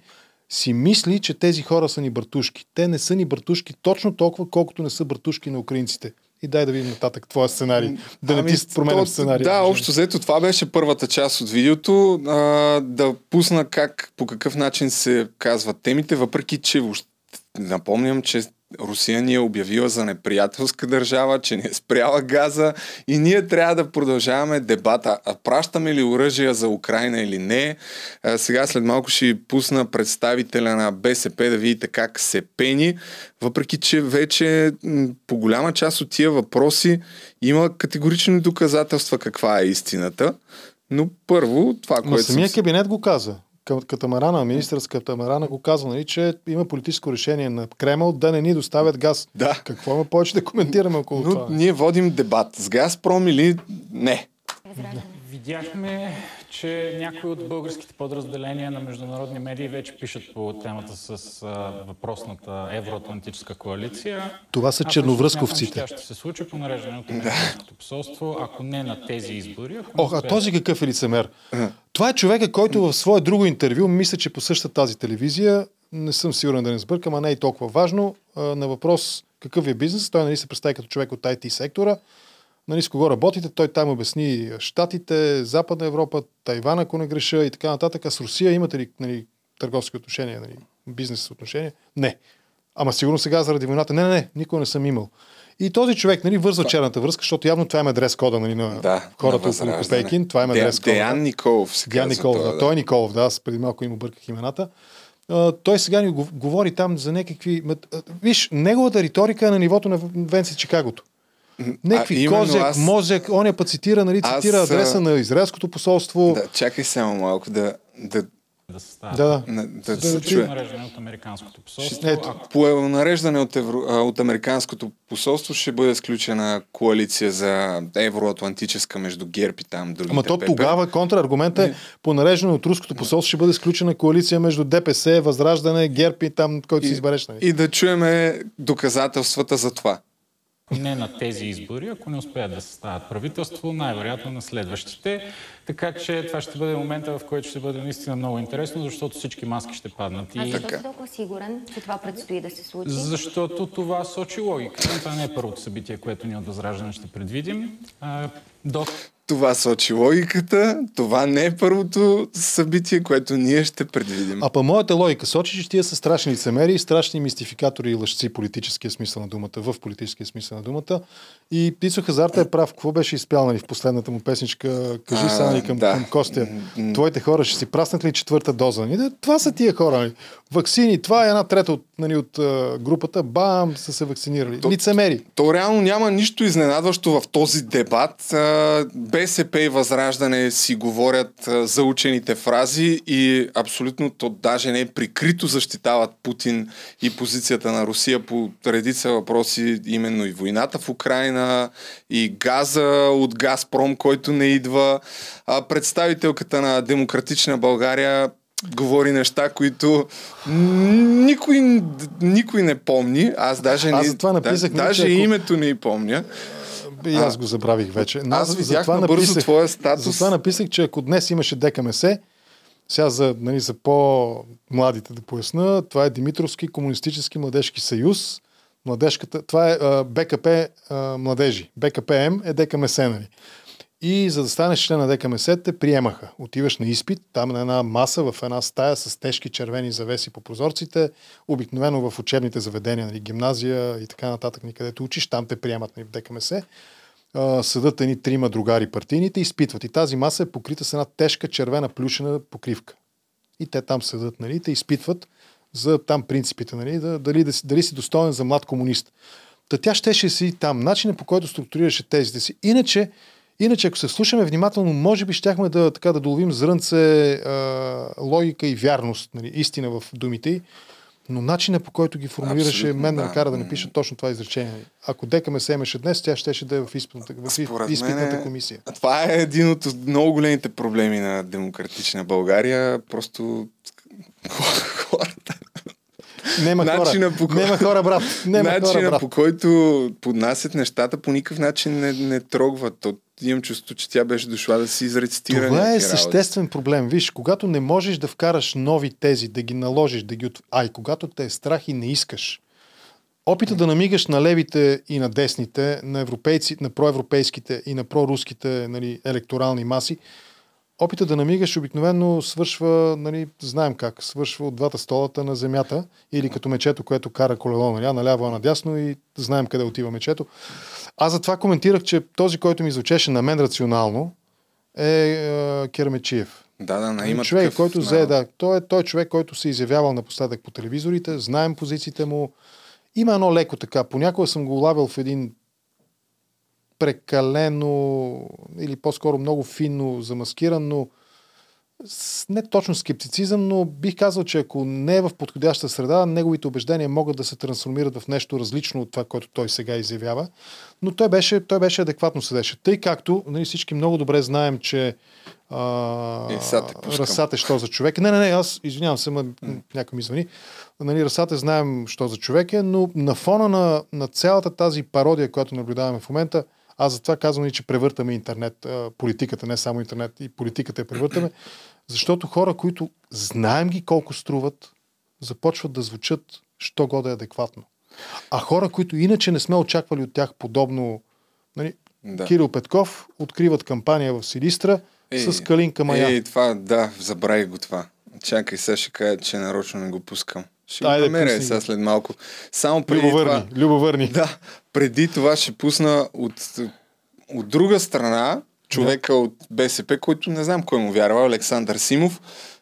си мисли, че тези хора са ни братушки. Те не са ни братушки точно толкова, колкото не са братушки на украинците. И дай да видим нататък твоя сценарий. Да не ти променям Ами, то- сценария. Да, общо взето това беше първата част от видеото. А, да пусна как, по какъв начин се казват темите, въпреки че въобще, напомням, че Русия ни е обявила за неприятелска държава, че ни е спряла газа и ние трябва да продължаваме дебата. А пращаме ли оръжия за Украина или не? А, сега след малко ще пусна представителя на БСП да видите как се пени, въпреки че вече по голяма част от тия въпроси има категорични доказателства каква е истината. Но първо, това, Но което самия съм... кабинет го каза. Катамарана, министър с Катамарана го казва, нали, че има политическо решение на Кремъл да не ни доставят газ. Да. Какво има повече да коментираме около Но това? ние водим дебат с Газпром или не. Видяхме, че някои от българските подразделения на международни медии вече пишат по темата с а, въпросната евроатлантическа коалиция. Това са Аз черновръсковците. лично смятам, че Тя ще се случи по нареждане от Американското посолство, ако не на тези избори. Ако Ох, на а този какъв е лицемер? Това е човека, който в свое друго интервю, мисля, че по същата тази телевизия, не съм сигурен да не сбъркам, а не е и толкова важно, на въпрос какъв е бизнес, той нали се представи като човек от IT сектора, нали, с кого работите, той там обясни Штатите, Западна Европа, Тайван, ако не греша и така нататък. А с Русия имате ли нали, търговски отношения, нали, бизнес отношения? Не. Ама сигурно сега заради войната. Не, не, не, никога не съм имал. И този човек нали, вързва черната връзка, защото явно това има дрес кода нали, на Да, хората на около. Копейкин. Това има Де- дрес кода. Деян Николов се Деян Николов, той, да. Той е Николов, да, аз преди малко им обърках имената. А, той сега ни гов- говори там за някакви... Виж, неговата риторика е на нивото на Венци Чикагото. Някакви именно козяк, аз- мозък, оня път цитира, нали, Аз, цитира а, адреса на израелското посолство. Да, чакай само малко да, да, Да се става. Да, да, да, Да, се да чуе. нареждане от Американското посолство. Ето, по нареждане от, Евро, а, от Американското посолство ще бъде сключена коалиция за евроатлантическа между ГЕРБ и там другите Ама то ПП. тогава контраргумента е по нареждане от руското посолство ще бъде сключена коалиция между ДПС, Възраждане, ГЕРБ и там, който си избереш. Нали? И да чуеме доказателствата за това. Не на тези избори, ако не успеят да съставят правителство, най-вероятно на следващите. Така че това ще бъде момента, в който ще бъде наистина много интересно, защото всички маски ще паднат. А И... защо си толкова сигурен, че това предстои да се случи? Защото това сочи логиката. Това не е първото събитие, което ние от Възраждане ще предвидим. А, до... Това сочи логиката. Това не е първото събитие, което ние ще предвидим. А по моята логика сочи, че тия са страшни лицемери, страшни мистификатори и лъжци, политическия смисъл на думата, в политическия смисъл на думата. И Пицо Хазарта е прав. Какво беше изпял нали, в последната му песничка? Кажи сега нали, към, да. към Костя. Твоите хора ще си праснат ли четвърта доза? Нали? Това са тия хора. Нали? Ваксини. Това е една трета от, нали, от групата. Бам, са се вакцинирали. Лицемери. То реално няма нищо изненадващо в този дебат. БСП и Възраждане си говорят а, за учените фрази и абсолютно то даже не е прикрито защитават Путин и позицията на Русия по редица въпроси, именно и войната в Украина, и газа от Газпром, който не идва. А, представителката на Демократична България говори неща, които никой, никой не помни. Аз даже Аз не, затова написах, да, даже името не помня. И аз го забравих вече. Но аз видях набързо твоя статус. Затова написах, че ако днес имаше ДКМС, сега за, нали, за по-младите да поясна, това е Димитровски комунистически младежки съюз. Младежката, това е а, БКП а, младежи. БКПМ е ДКМС, нали? И за да станеш член на ДКМС, те приемаха. Отиваш на изпит, там на една маса, в една стая с тежки червени завеси по прозорците, обикновено в учебните заведения, нали, гимназия и така нататък, никъдето учиш, там те приемат нали, в ДКМС. Съдат едни трима другари партийните, изпитват. И тази маса е покрита с една тежка червена плюшена покривка. И те там седат, нали, те изпитват за там принципите, нали, да, дали, да, дали си достоен за млад комунист. Та тя щеше си там, начинът по който структурираше тезите си. Иначе, иначе ако се слушаме внимателно, може би щяхме да, така, да доловим зрънце а, логика и вярност, нали, истина в думите й, но начинът по който ги формулираше Абсолютно, мен да да. ме кара да напиша точно това изречение. Ако дека ме се имаше днес, тя щеше да е в изпитната, в изпитната мен е- комисия. Това е един от много големите проблеми на демократична България. Просто *laughs* хората. Нема хора. по Нема хора, брат. Нема начина хора, брат. по който поднасят нещата по никакъв начин не, не трогват. То, имам чувство, че тя беше дошла да си изрецитира Това е някакви работи. съществен проблем. Виж, когато не можеш да вкараш нови тези, да ги наложиш, да ги от... Ай, когато те е страх и не искаш. Опита да намигаш на левите и на десните, на, европейци, на проевропейските и на проруските нали, електорални маси, опита да намигаш обикновено свършва, нали, знаем как, свършва от двата столата на земята или като мечето, което кара колело, нали, наляво, а надясно и знаем къде отива мечето. Аз затова коментирах, че този, който ми звучеше на мен рационално, е, е Кермечиев. Да, да, на има човек, такъв който взе, да, той е, той е човек, който се изявявал напоследък по телевизорите, знаем позициите му. Има едно леко така. Понякога съм го лавил в един прекалено или по-скоро много финно замаскиран, но с не точно скептицизъм, но бих казал, че ако не е в подходяща среда, неговите убеждения могат да се трансформират в нещо различно от това, което той сега изявява. Но той беше, той беше адекватно седеше. Тъй както нали, всички много добре знаем, че а, Е, сега те пускам. Расат е що за човек. Не, не, не, аз извинявам се, ма, някой ми звъни. Нали, Расат е знаем що за човек е, но на фона на, на цялата тази пародия, която наблюдаваме в момента, аз затова казвам и, че превъртаме интернет, политиката, не само интернет, и политиката я превъртаме, защото хора, които знаем ги колко струват, започват да звучат, що го да е адекватно. А хора, които иначе не сме очаквали от тях подобно, нали, Да. Кирил Петков откриват кампания в Силистра с Калинка Мая. Ей, това, да, забравих го това. Чакай, сега ще кажа, че нарочно не го пускам. Ще го Айде, намеря пусни сега го. след малко. Само преди Любовърни, това... любовърни. Да, преди това ще пусна от, от друга страна човека от БСП, който не знам кой му вярва, Александър Симов.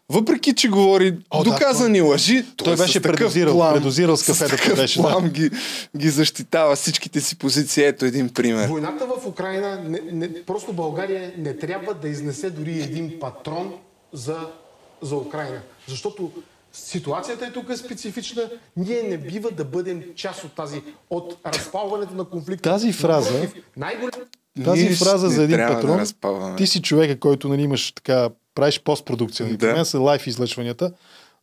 Въпреки, че говори О, да, доказани лъжи, той с беше предозирал- плам, предозирал с с кафето, такъв беше, да. плам ги, ги защитава всичките си позиции. Ето един пример. Войната в Украина, не, не, просто България не трябва да изнесе дори един патрон за, за Украина. Защото ситуацията е тук специфична. Ние не бива да бъдем част от тази, от разпалването на конфликта. Тази фраза-. Тази фраза за един да патрон, разпалваме. ти си човека, който нали, имаш така, правиш постпродукция. Да. да. мен са лайф излъчванията.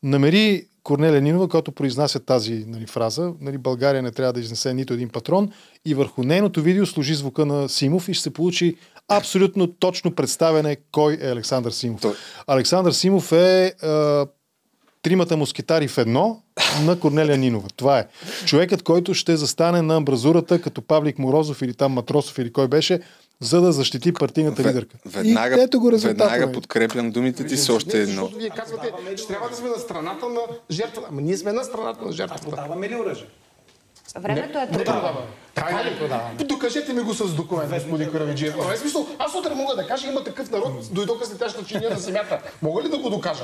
Намери Корнелия Нинова, която произнася тази нали, фраза. Нали, България не трябва да изнесе нито един патрон. И върху нейното видео служи звука на Симов и ще се получи абсолютно точно представяне кой е Александър Симов. Той- Александър Симов е а, тримата мускетари в едно на Корнелия Нинова. Това е. Човекът, който ще застане на амбразурата като Павлик Морозов или там Матросов или кой беше, за да защити партийната лидерка. Веднага, и ето го веднага нали? подкрепям думите ти с още едно. Вие казвате, че трябва да сме на страната на жертвата. Ама ние сме на страната на жертвата. Продаваме ли оръжие? Времето е Не тук. продаваме. Така ли продаваме? Докажете ми го с документ, господин Каравиджиев. В смисъл, аз утре мога да кажа, има такъв народ, дойдоха с летяща чиния на земята. Мога ли да го докажа?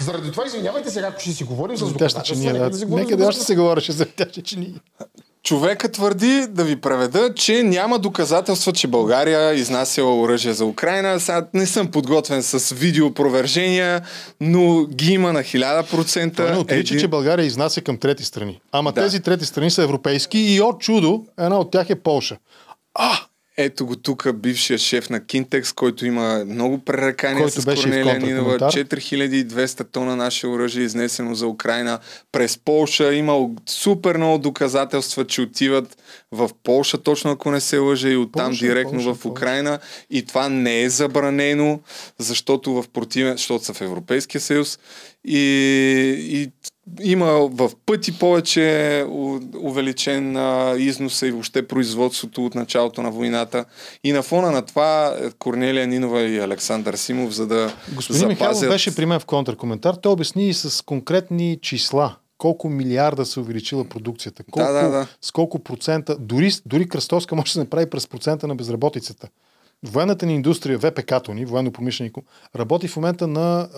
Заради това, извинявайте сега, ако ще си говорим с Тя ще доказателства, чиния, нека да. Нека още се говореше за тя ще чиния. Човека твърди, да ви преведа, че няма доказателства, че България изнасяла оръжие за Украина. Сега не съм подготвен с видеопровержения, но ги има на 1000%. Той не отрича, Един- че България изнася към трети страни. Ама Да. тези трети страни са европейски и от чудо една от тях е Полша. Ето го тук бившия шеф на Кинтекс, който има много пререкания Който с Корнелия Нинова. контракоментар. 4200 тона наше оръжие изнесено за Украина през Полша. Има супер много доказателства, че отиват в Полша, точно ако не се лъжа, и оттам Полша, директно Полша, в Украина. И това не е забранено, защото в противен, защото са в Европейския съюз. И, и има в пъти повече увеличен износа и въобще производството от началото на войната. И на фона на това е, Корнелия Нинова и Александър Симов, за да Господин Михайлов запазят... беше при мен в контракоментар. Той обясни и с конкретни числа колко милиарда се увеличила продукцията, колко, да, да. с колко процента, дори, дори кръстоска може да се направи през процента на безработицата. Военната ни индустрия, ВПК-то ни, военно-промишлени, работи в момента на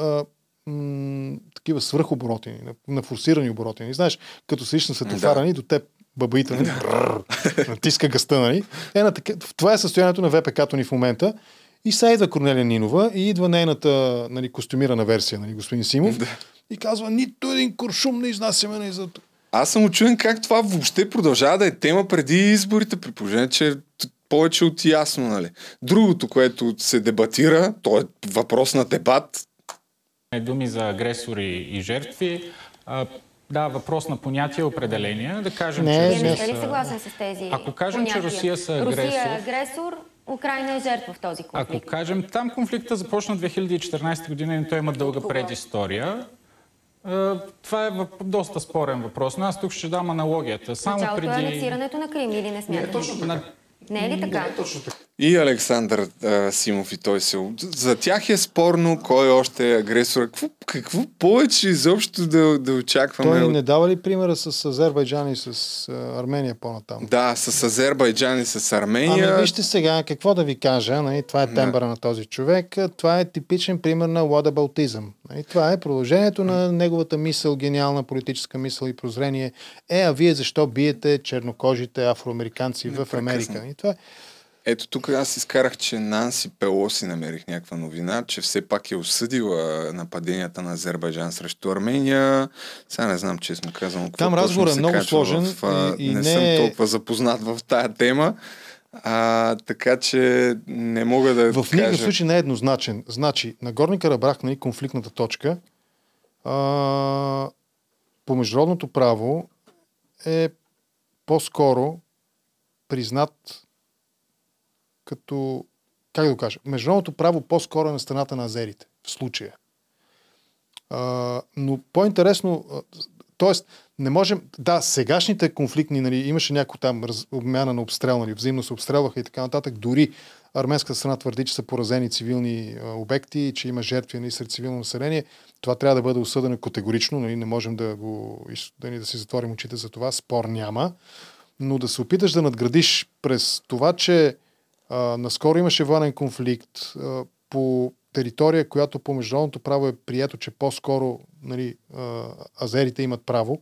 м, такива свръхобороти, на, на форсирани обороти. И знаеш, като седиш на светофара Да. ни, до теб бабаите, нали, бррр, натиска гъста, нали? Е, на така, това е състоянието на ВПК-то ни в момента. И сега идва Корнелия Нинова и идва нейната нали, костюмирана версия, нали, господин Симов. И казва, нито един куршум не изнасяме нали, за... Аз съм очуден как това въобще продължава да е тема преди изборите, при положение, че повече от ясно, нали. Другото, което се дебатира, то е въпрос на дебат, думи за агресори и жертви. А, да, въпрос на понятие и определения. Да кажем, Не, че Русия не сте ли съгласен с тези Ако кажем, че понятия? Русия са Русия е агресор- агресор, Украина е жертва в този Ако конфликт. кажем, там конфликта започна 2014 година и той има дълга предистория. Е, Това е доста спорен въпрос, но аз тук ще дам аналогията. Само Началото преди... е анексирането на Крим или не смятате? На- Не е ли така? И Александър а, Симов и той се... За тях е спорно кой още е агресор. Какво, какво повече изобщо да, да очакваме? Той не дава ли примера с Азербайджан и с Армения по-натам? Да, с Азербайджан и с Армения. Ами вижте сега, какво да ви кажа, нали, това е тембъра на този човек, това е типичен пример на whataboutism. Нали, това е продължението на неговата мисъл, гениална политическа мисъл и прозрение. Е, а вие защо биете чернокожите афроамериканци в Америка? Нали, това е Ето тук аз изкарах, че Нанси Пелоси намерих някаква новина, че все пак е осъдила нападенията на Азербайджан срещу Армения. Сега не знам, честно казвам. какво Там точно разговорът е много сложен В, и- и не, не съм е- толкова запознат в тая тема. А, така че не мога да В никакъв кажа. случай не е еднозначен. Значи, Нагорни Карабах, нали, конфликтната точка, а, по международното право е по-скоро признат като, как да го кажа, международното право по-скоро е на страната на азерите в случая. А, но по-интересно, Тоест, не можем... Да, сегашните конфликтни, нали, имаше някакво там раз, обмяна на обстрел, нали, взаимно се обстрелваха и така нататък. Дори арменската страна твърди, че са поразени цивилни а, обекти, че има жертви нали, сред цивилно население. Това трябва да бъде осъдено категорично. Нали, не можем да, го, да, ни да си затворим очите за това. Спор няма. Но да се опиташ да надградиш през това, че а, наскоро имаше военен конфликт а, по територия, която по международното право е прието, че по-скоро нали, а, азерите имат право.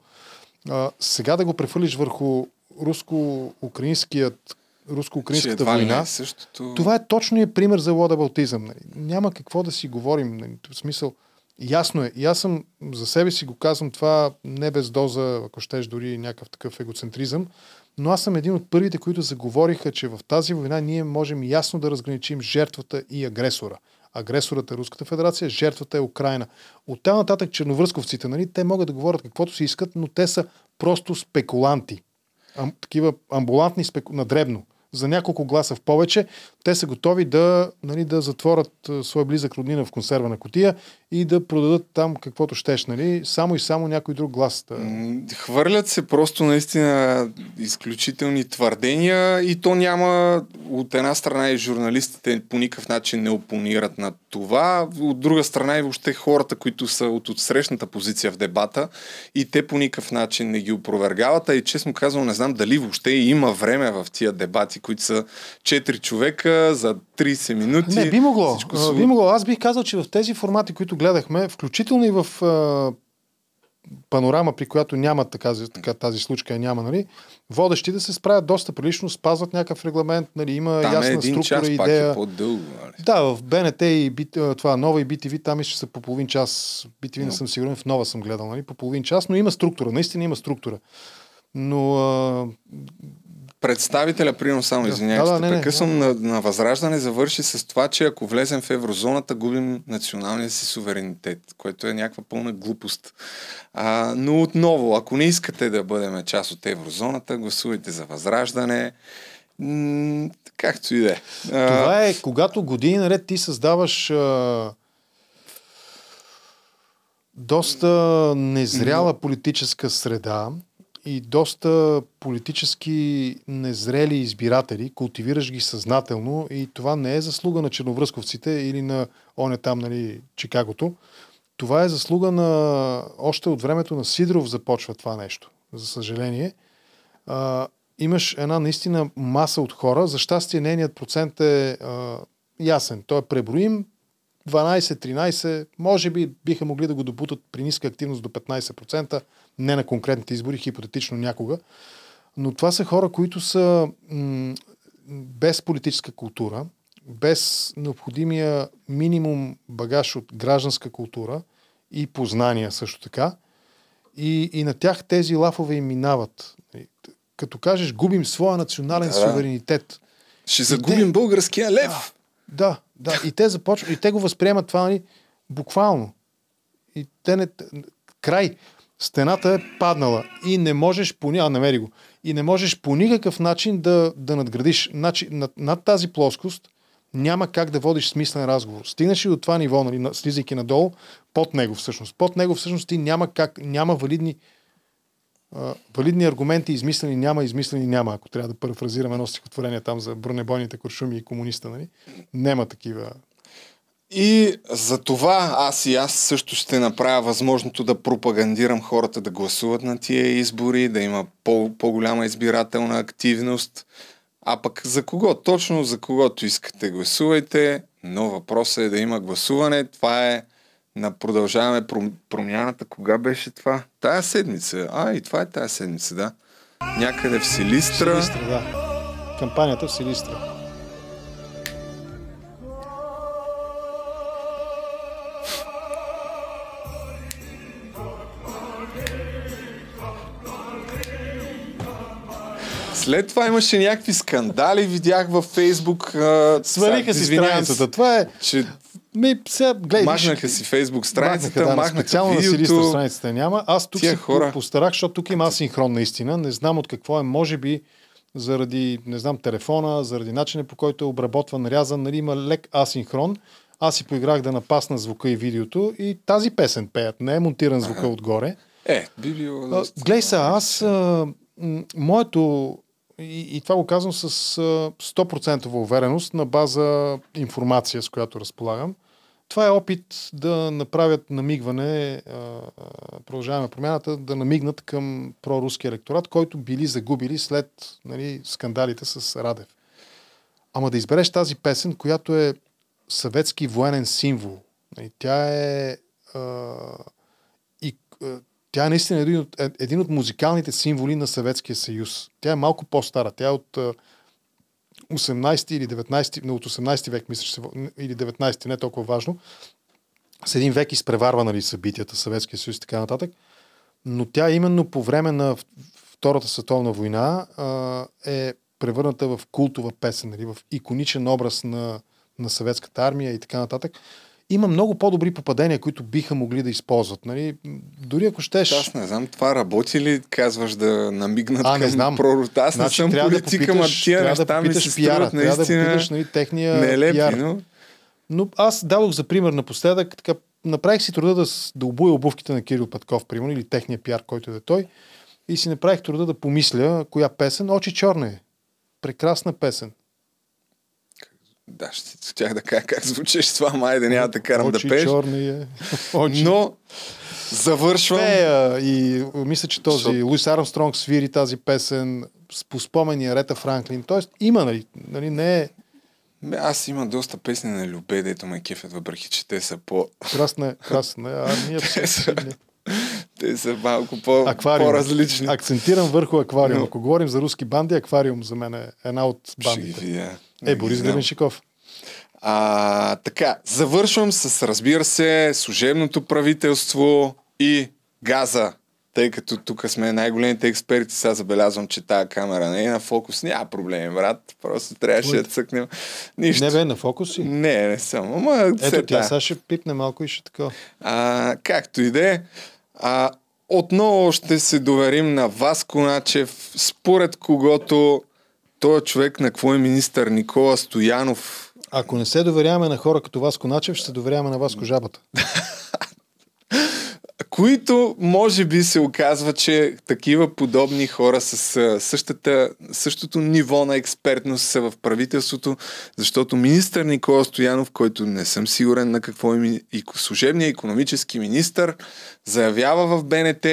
А, сега да го прехвърлиш върху руско-украинският руско-украинската не война, е същото. това е точният пример за лодабалтизъм. Нали. Няма какво да си говорим. Нали. В смисъл, ясно е. И аз съм за себе си го казвам това не без доза, ако щеш дори някакъв такъв егоцентризъм, но аз съм един от първите, които заговориха, че в тази война ние можем ясно да разграничим жертвата и агресора. Агресорът е Руската федерация, жертвата е Украина. От там нататък черновръсковците, нали, те могат да говорят каквото си искат, но те са просто спекуланти. Ам, такива амбулантни спеку... на дребно. За няколко гласа в повече, те са готови да, нали, да затворят своя близък роднина в консервена котия и да продадат там каквото щеш, нали, само и само някой друг глас. Да... Хвърлят се просто наистина изключителни твърдения и то няма от една страна и журналистите по никакъв начин не опонират на това, от друга страна и въобще хората, които са от отсрещната позиция в дебата и те по никакъв начин не ги опровергават, а и честно казвам не знам дали въобще има време в тия дебати, които са 4 човека за 30 минути. Не, би могло. Всичко Би могло. Аз бих казал, че в тези формати, които гледахме, включително и в а, панорама, при която няма така, така, тази случка, няма, нали, водещите се справят доста прилично, спазват някакъв регламент, нали, има Там е ясна един структура, час, пак е идея. по-дълго. Нали? Да, в БНТ и това нова и BTV, там ще са по половин час. BTV не Но. съм сигурен, в нова съм гледал, нали, по половин час, но има структура, наистина има структура. Но а, Представителя, примерно само извинявай, Да, да, че не, прекъсвам, на, на Възраждане завърши с това, че ако влезем в еврозоната, губим националния си суверенитет, което е някаква пълна глупост. А, но отново, ако не искате да бъдем част от еврозоната, гласувайте за Възраждане. М- както и да е. Това е, когато години наред ти създаваш а, доста незряла политическа среда и доста политически незрели избиратели, култивираш ги съзнателно и това не е заслуга на черновръсковците или на оне там, нали, Чикагото. Това е заслуга на още от времето на Сидоров започва това нещо, за съжаление а, имаш една наистина маса от хора. За щастие, нейният процент е а, ясен. Той е преброим 12-13, може би биха могли да го допутат при ниска активност до 15%, не на конкретните избори, хипотетично някога. Но това са хора, които са м- без политическа култура, без необходимия минимум багаж от гражданска култура и познания също така. И, и на тях тези лафове им минават. Като кажеш, губим своя национален Да. суверенитет. Ще загубим те- българския лев. Да, да. И те започват, и те го възприемат това, нали, буквално. И те не... Край. Стената е паднала и не можеш по... А, намери го. И не можеш по никакъв начин да, да надградиш. Значи, над, над тази плоскост няма как да водиш смислен разговор. Стигнеш ли до това ниво, нали, на- слизайки надолу, под него всъщност. Под него всъщност ти няма как, няма валидни а, валидни аргументи, измислени няма, измислени няма. Ако трябва да парафразираме едно стихотворение там за бронебойните куршуми и комуниста, нали? Нема такива. И за това аз и аз също ще направя възможното да пропагандирам хората да гласуват на тия избори, да има по- по-голяма избирателна активност. А пък за кого? Точно за когото искате гласувайте, но въпросът е да има гласуване. Това е на продължаваме пром- промяната. Кога беше това? Тая седмица. А, и това е тая седмица, да. Някъде в Силистра. Силистра, да. Кампанията в Силистра. След това имаше някакви скандали, видях във Фейсбук. а, Свалиха си страницата. Това е... Че Ми, сега, гледай, махнаха си Фейсбук страницата, Махнаха, да, махнаха, специално на Силистра видеото. страницата няма. Аз тук се хора. постарах, защото тук има асинхрон наистина. Не знам от какво е. Може би заради, не знам, телефона, заради начина по който е обработван, рязан, нали, има лек асинхрон. Аз си поиграх да напасна звука и видеото и тази песен пеят. Не е монтиран звука отгоре. Е, би било... А, Глей сега, аз а, моето и, и това го казвам с а, 100% увереност на база информация, с която разполагам. Това е опит да направят намигване, продължаваме промяната, да намигнат към проруски електорат, който били загубили след нали, скандалите с Радев. Ама да избереш тази песен, която е съветски военен символ. Нали, Тя е а, и, тя е наистина един от, е- един от музикалните символи на Съветския съюз. Тя е малко по-стара. Тя е от а, 18 или 19, не, от 18 век, мисля, или 19, не е толкова важно. С един век изпреварва нали, събитията, Съветския съюз и така нататък. Но тя именно по време на Втората световна война е превърната в култова песен, нали, в иконичен образ на, на съветската армия и така нататък. Има много по-добри попадения, които биха могли да използват. Нали? Дори ако щеш... Аз не знам, това работи ли, казваш да намигнат А, не знам. прорут. Аз не Значи, съм трябва да политика, попиташ- тия трябва да неща ми попиташ се пиара, струват трябва да попиташ, нали, техния нелепи, пиар. но... Но аз дадох за пример напоследък, така, направих си труда да, да обуя обувките на Кирил Петков, примерно, или техния пиар, който да е той, и си направих труда да помисля коя песен. Очи черна е. Прекрасна песен. Да, ще щях да кажа как звучиш това, май да няма да карам Очи да пееш. черни е. *laughs* Очи. Но завършвам. Пея и мисля, че този Луис Армстронг свири тази песен по спомени Арета Франклин. Тоест има, нали, нали не е Аз имам доста песни на Любе, дето ме кефят, въпреки че те са по... красна, е, красна. е, А ние *laughs* те, са, те са малко по, Аквариум. по-различни. Акцентирам върху аквариум. Но- Ако говорим за руски банди, аквариум за мен е една от бандите. видя. Е, Борис Гребеншиков. А, така, завършвам с, разбира се, служебното правителство и газа. Тъй като тук сме най-големите експерти, сега забелязвам, че тази камера не е на фокус. Няма проблем, брат. Просто трябваше да цъкнем. Нищо. Не бе, на фокус си. Не, не съм. Ама, Ето тя сега ще пипне малко и ще така. А, както и да е. А, отново ще се доверим на Васко Начев, според когото той човек на какво е министър Никола Стоянов. Ако не се доверяваме на хора като Васко Начев, ще се доверяваме на Васко Жабата. *laughs* които може би се оказва, че такива подобни хора с същата, същото ниво на експертност са в правителството, защото министър Никола Стоянов, който не съм сигурен на какво е служебният економически министър, заявява в БНТ,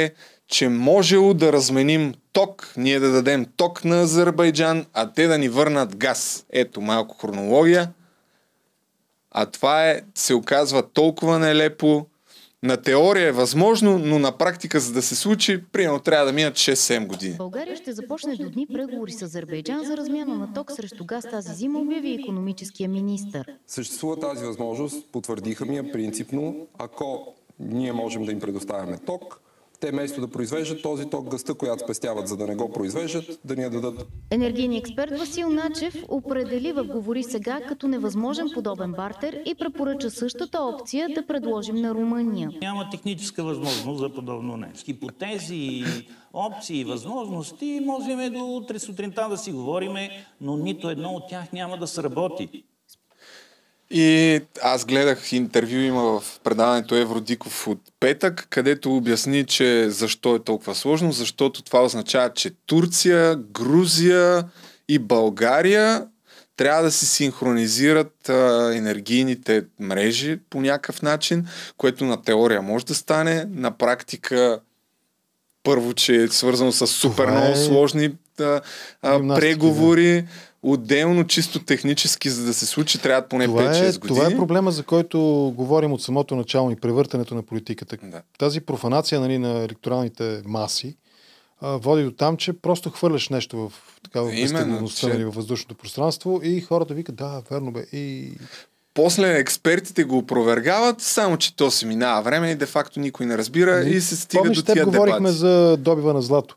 че можело да разменим ток, ние да дадем ток на Азербайджан, а те да ни върнат газ. Ето малко хронология. А това е, се оказва толкова нелепо. На теория е възможно, но на практика, за да се случи, примерно трябва да минат 6-7 години. България ще започне до дни преговори с Азербайджан за размяна на ток срещу газ тази зима, обяви економическия министр. Съществува тази възможност, потвърдиха ми я принципно, ако ние можем да им предоставяме ток, те вместо да произвеждат този ток, гъста, която спестяват, за да не го произвеждат, да ни я дадат. Енергийният експерт Васил Начев определи в Говори сега като невъзможен подобен бартер и препоръча същата опция да предложим на Румъния. Няма техническа възможност за подобно нещо. Хипотези, опции, възможности можем до утре сутринта да си говориме, но нито едно от тях няма да сработи. И аз гледах интервю има в предаването Евродиков от петък, където обясни, че защо е толкова сложно, защото това означава, че Турция, Грузия и България трябва да си синхронизират а, енергийните мрежи по някакъв начин, което на теория може да стане, на практика първо, че е свързано с супер много е сложни а, а, преговори. Отделно, чисто технически, за да се случи, трябва поне Това 5-6 е, години. това е проблема, за който говорим от самото начало и превъртането на политиката. Да. Тази профанация нали, на електоралните маси а, води до там, че просто хвърляш нещо в такава Именно, безтегловността, че- нали, във въздушното пространство и хората викат, да, верно бе. И После експертите го опровергават, само че то се минава време и де-факто никой не разбира и се стига Помниш, до тия говорихме дебати. за добива на злато.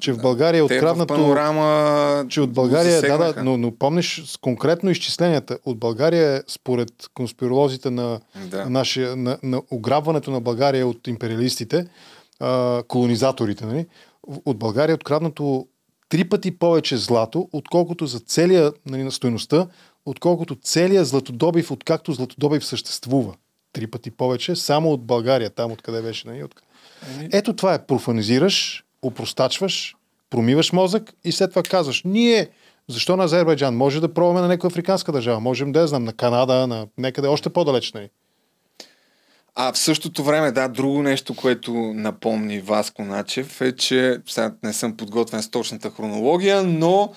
Че в България е Те в откраднато... панорама че от България, да, да, но, но помниш с конкретно изчисленията. От България, според конспиролозите на, Да. на, нашия, на, на ограбването на България от империалистите, а, колонизаторите, нали? От България е откраднато три пъти повече злато, отколкото за целия, нали, на стоеността, отколкото целия златодобив, откакто златодобив съществува. Три пъти повече, само от България, там откъде беше. Нали? От... Ето това е. Профанизираш, упростачваш, промиваш мозък и след това казваш, ние защо на Азербайджан? Може да пробваме на някаква африканска държава. Можем да я знам, на Канада, на някъде още по-далеч. Нали? А в същото време, да, друго нещо, което напомни Васко Начев е, че сега не съм подготвен с точната хронология, но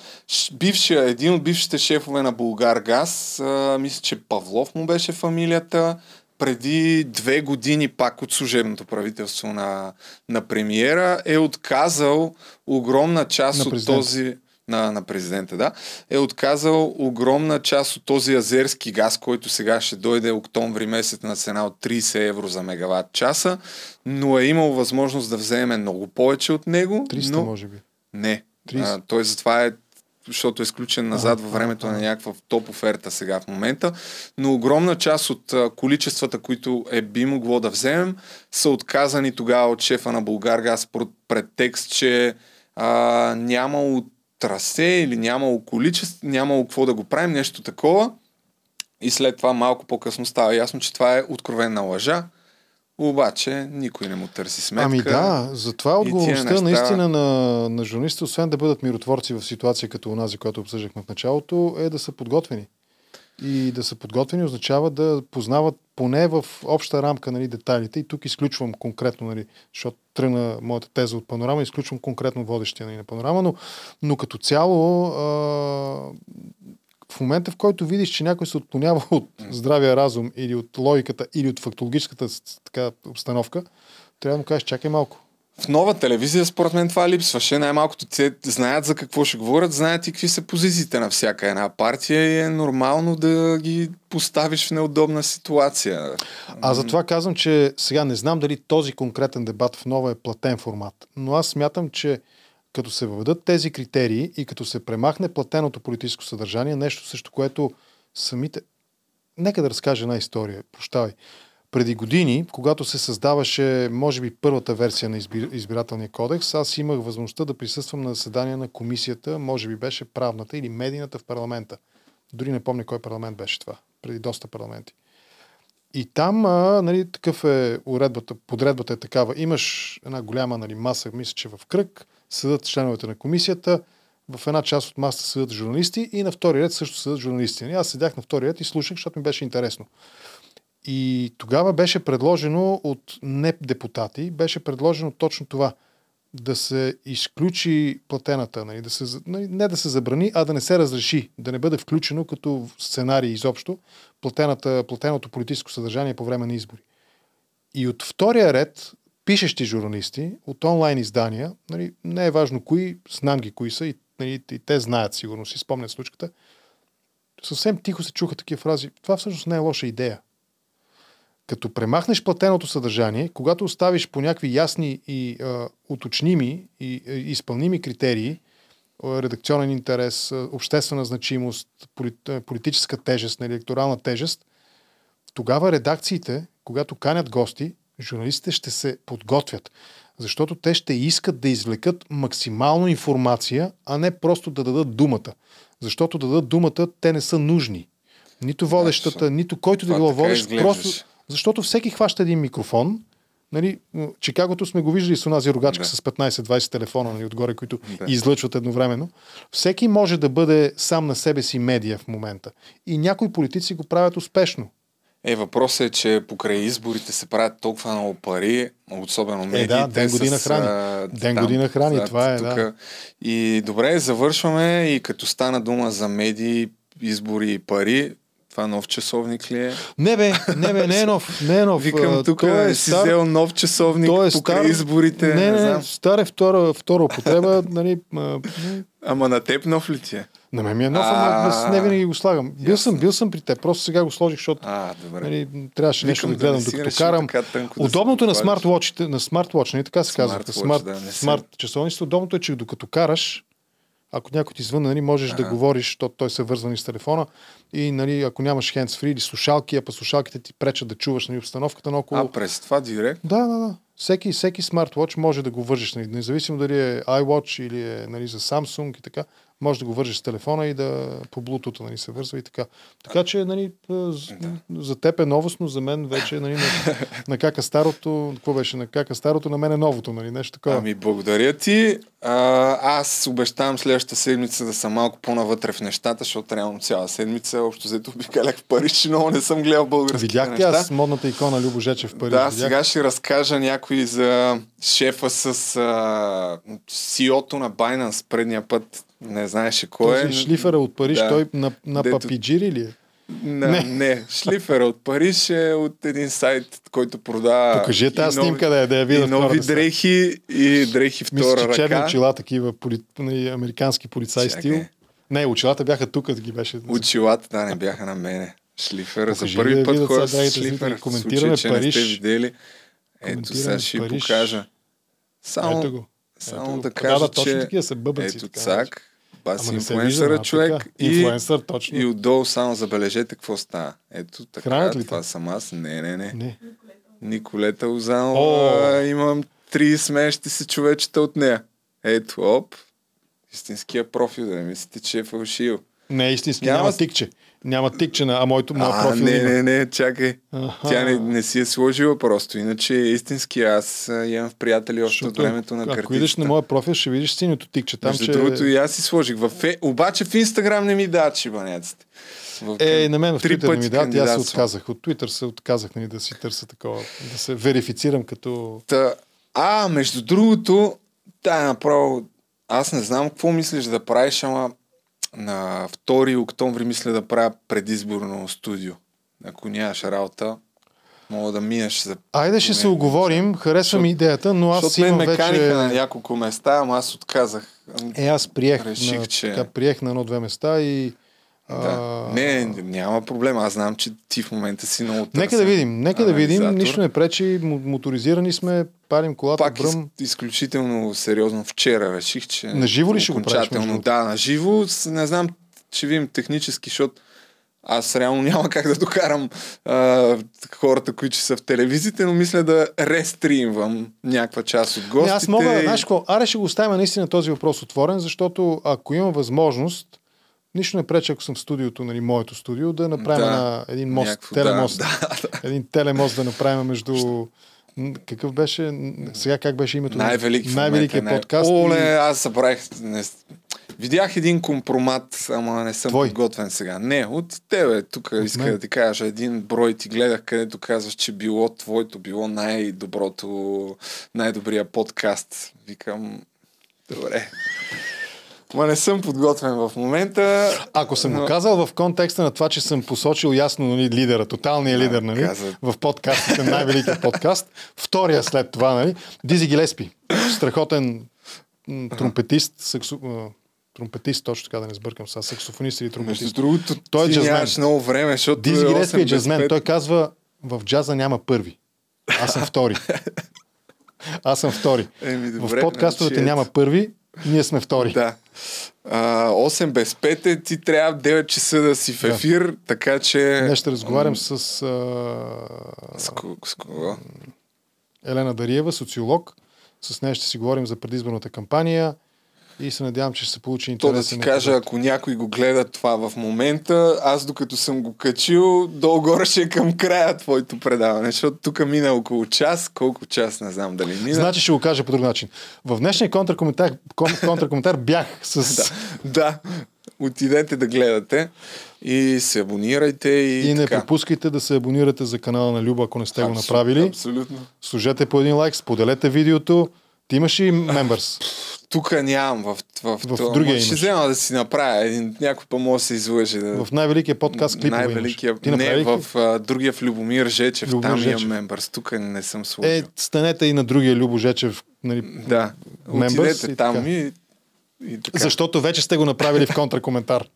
бившия, един от бившите шефове на Булгар Газ, мисля, че Павлов му беше фамилията, преди две години пак от служебното правителство на, на премиера е отказал огромна част от този на, на президента, да, е отказал огромна част от този азерски газ, който сега ще дойде октомври месец на цена от 30 евро за мегаватт часа, но е имал възможност да вземе много повече от него. 300 но... може би. Не. 30. А, той затова е защото е изключен назад във времето на някаква топ оферта сега в момента, но огромна част от количествата, които е би могло да вземем, са отказани тогава от шефа на Българгаз под претекст, че а, нямало трасе или нямало количество, нямало какво да го правим, нещо такова. И след това малко по-късно става ясно, че това е откровена лъжа. Обаче никой не му търси сметка. Ами да, затова тия отговорността неща- наистина на, на журналистите, освен да бъдат миротворци в ситуация като онази, която обсъждахме в началото, е да са подготвени. И да са подготвени означава да познават поне в обща рамка нали, детайлите. И тук изключвам конкретно, нали, защото тръгна моята теза от панорама, изключвам конкретно водещия нали, на панорама, но, но като цяло а, в момента, в който видиш, че някой се отклонява *laughs* от здравия разум или от логиката, или от фактологическата така, обстановка, трябва да му кажеш, чакай малко. В нова телевизия, според мен, това липсваше. Най-малкото те знаят за какво ще говорят, знаят и какви са позициите на всяка една партия и е нормално да ги поставиш в неудобна ситуация. А затова казвам, че сега не знам дали този конкретен дебат в нова е платен формат, но аз смятам, че като се въведат тези критерии и като се премахне платеното политическо съдържание, нещо също, което самите... Нека да разкажа една история, прощавай. Преди години, когато се създаваше, може би, първата версия на избир... избирателния кодекс, аз имах възможността да присъствам на заседание на комисията, може би беше правната или медийната в парламента. Дори не помня кой парламент беше това, преди доста парламенти. И там, а, нали, такъв е уредбата, подредбата е такава. Имаш една голяма нали, маса, мисля, че в кръг, съдат членовете на комисията, в една част от масата съдат журналисти и на втори ред също съдат журналисти. Нали, Аз седях на втори ред и слушах, защото ми беше интересно. И тогава беше предложено от не депутати, беше предложено точно това. Да се изключи платената, нали, да се, нали, не да се забрани, а да не се разреши, да не бъде включено като сценарий изобщо платената, платеното политическо съдържание по време на избори. И от втория ред, пишещи журналисти от онлайн издания, нали, не е важно кои, знам ги кои са и, нали, и те знаят сигурно, си спомнят случката, съвсем тихо се чуха такива фрази. Това всъщност не е лоша идея. Като премахнеш платеното съдържание, когато оставиш по някакви ясни и а, уточними и а, изпълними критерии, редакционен интерес, обществена значимост, политическа тежест, нали, електорална тежест, тогава редакциите, когато канят гости, журналистите ще се подготвят. Защото те ще искат да извлекат максимално информация, а не просто да дадат думата. Защото да дадат думата, те не са нужни. Нито водещата, нито който да било водещ. изглеждаше. Просто, защото всеки хваща един микрофон. Нали, Чикагото сме го виждали с онази рогачка Да. с 15-20 телефона нали, отгоре, които Да. излъчват едновременно. Всеки може да бъде сам на себе си медия в момента. И някои политици го правят успешно. Е, въпросът е, че покрай изборите се правят толкова много пари, особено медиите. Е, да, ден година с, храни. Ден там, година храни, зад това е, тука. да. И добре, завършваме и като стана дума за медии, избори и пари, това нов часовник ли е? Не бе, не бе, не е нов. Не е нов. Викам тук, е си взел нов часовник той е покрай стар- изборите. Не, не, знам. не, стар е втора, втора употреба. нали, а, не, Ама на теб нов ли ти е? На мен ми е нов, ама не винаги го слагам. Бил съм, бил съм при те, просто сега го сложих, защото А, нали, трябваше нещо да да не гледам си докато карам. така тънко да Удобното на похвалиш. смарт-вотчите, на смарт-вотч, нали така се казва, смарт, да, не смарт часовниците, удобното е, че докато караш, ако някой ти звънне, нали, можеш да Ага. говориш, защото той се вързва и с телефона и нали, ако нямаш hands-free или слушалки, а па слушалките ти пречат да чуваш нали, обстановката наоколо. А, през това директ? Да, да, да. Всеки, всеки смарт-вотч може да го вържиш, нали, независимо дали е iWatch или е нали, за Samsung и така, може да го вържиш с телефона и да по Bluetooth нали, се вързва и така. Така че нали, за теб е новостно, за мен вече нали, на, на кака старото, какво беше, на кака старото, на мен е новото, нали, нещо такова. Ами, благодаря ти. А, аз обещавам следващата седмица да съм малко по-навътре в нещата, защото реално цяла седмица общо взето *laughs* обикалях в Париж, и много не съм гледал българските Видях неща. аз модната икона Любо Жечев в Париж. Да, видях. сега ще разкажа някой за шефа с а, CEO-то на Binance предния път. Не знаеше кой е. Този шлифера от Париж, Да. той на, на Дето- папиджири ли е? Не, не. не. Шлифера от Париж е от един сайт, който продава Покажи тази снимка да я, да я и видят нови дрехи и дрехи Мисля, втора че черни ръка. очила, такива поли... нали, американски полицай Чакай. стил. Не, очилата бяха тук, да ги беше. Очилата, да, не бяха на мене. Шлифера. За първи да път хора с. В Коментираме случай, че не сте видели. Ето сега ще ви покажа. Само, Ето го. Само Ето да кажа, да, точно че... такива са бъбъци, Ето цак. Бас не се инфлуенсъра човек. така. И, Инфлуенсър, точно. И отдолу само забележете какво става. Ето така, Хранят ли това те? съм аз. Не, не, не. Не. Николета Лозанова. Имам три смеещи се човечета от нея. Ето, оп. Истинския профил, да не мислите, че е фалшиво. Не, истински Няма няма, тикче. Няма тикче на, а моето, моят А, профил не, не, не, чакай. Аха. Тя не, не си е сложила просто. Иначе е истински. Аз имам в приятели още от Защото, времето на Ако картицата. идеш на моя профил, ще видиш синьото тикче. Там, Между че... другото и аз си сложих. В. Обаче в Инстаграм не ми дадат шибанеците. В... Е, на мен в Три Twitter не ми дадат и аз се отказах. От Twitter се отказах нали, да си търся такова, да се верифицирам като... Та, а, между другото, да, направо, аз не знам какво мислиш да правиш, ама на 2 октомври мисля да правя предизборно студио. Ако нямаш работа, мога да минеш за... Айде ще се оговорим, харесва ми идеята, но аз Защото имам ме вече... на няколко места, ама аз отказах. Е, аз приех, Реших, на, че- така, приех на едно-две места и... Да. Не, няма проблем. Аз знам, че ти в момента си много Нека да търсен видим, нека да видим, нищо не пречи, мо- моторизирани сме, парим колата, Пак бръм. из, изключително сериозно вчера реших, че... На живо ли ще го правиш, да, на живо. Не знам, че видим технически, защото аз реално няма как да докарам а, хората, които са в телевизиите, но мисля да рестримвам някаква част от Не, гостите. аз мога, знаеш какво, аре ще го оставим наистина този въпрос отворен, защото ако има възможност, нищо не пречи, ако съм в студиото, нали, моето студио, да направим Да, на един мост, някакво, телемост. да, Един телемост да направим между... Какъв беше, сега как беше името? Най-велики Най-великият момента, подкаст. Оле, и- аз забравих. Не... Видях един компромат, ама не съм Твой? подготвен сега. Не, от тебе. Тук иска мен? да ти кажа един брой ти гледах, където казваш, че било твоето, било най-доброто, най-добрия подкаст. Викам, добре. Ма не съм подготвен в момента. Ако съм но- го казал в контекста на това, че съм посочил ясно нали, лидера, тоталния лидер нали, каза- в подкастите, най-великият подкаст, втория след това, нали, Дизи Гилеспи, страхотен тромпетист, саксо, а, тромпетист, точно така да не сбъркам сега, саксофонист или тромпетист. Между другото, той е джазмен. нямаш много време, защото Дизи е Гилеспи е 8 без джазмен. 5. Той казва, в джаза няма първи. Аз съм втори. *laughs* Аз съм втори. Еми, в добре, подкастовете няма първи, ние сме втори. Да. А, 8 без 5 е, ти трябва 9 часа да си в Да. ефир, така че... Днес ще разговарям с а, С, с кого? Елена Дариева, социолог. С нея ще си говорим за предизборната кампания и се надявам, че ще се получи То интересен да ти епизод. кажа, ако някой го гледа това в момента, аз докато съм го качил, долу-горе ще е към края твоето предаване, защото тук мина около час, колко час не знам дали мина. Значи ще го кажа по друг начин. В днешния контракоментар, кон- контракоментар бях с... *laughs* да, да, отидете да гледате и се абонирайте и, И не така. пропускайте да се абонирате за канала на Люба, ако не сте го Абсол- направили. Абсолютно. Служете по един лайк, споделете видеото. Ти имаш и мембърс. Тук нямам в, в, В това, другия Ще взема да си направя един, някой път може да се излъже. Да... В най-великия подкаст клипове Най-великия. имаш. Ти Не, в а, другия в Любомир Жечев, Любомир там Жечев. имам мембърс. Тук не съм сложил. Е, станете и на другия Любо Жечев. Нали, да, мембърс отидете и там така. и, и така. Защото вече сте го направили в контракоментар.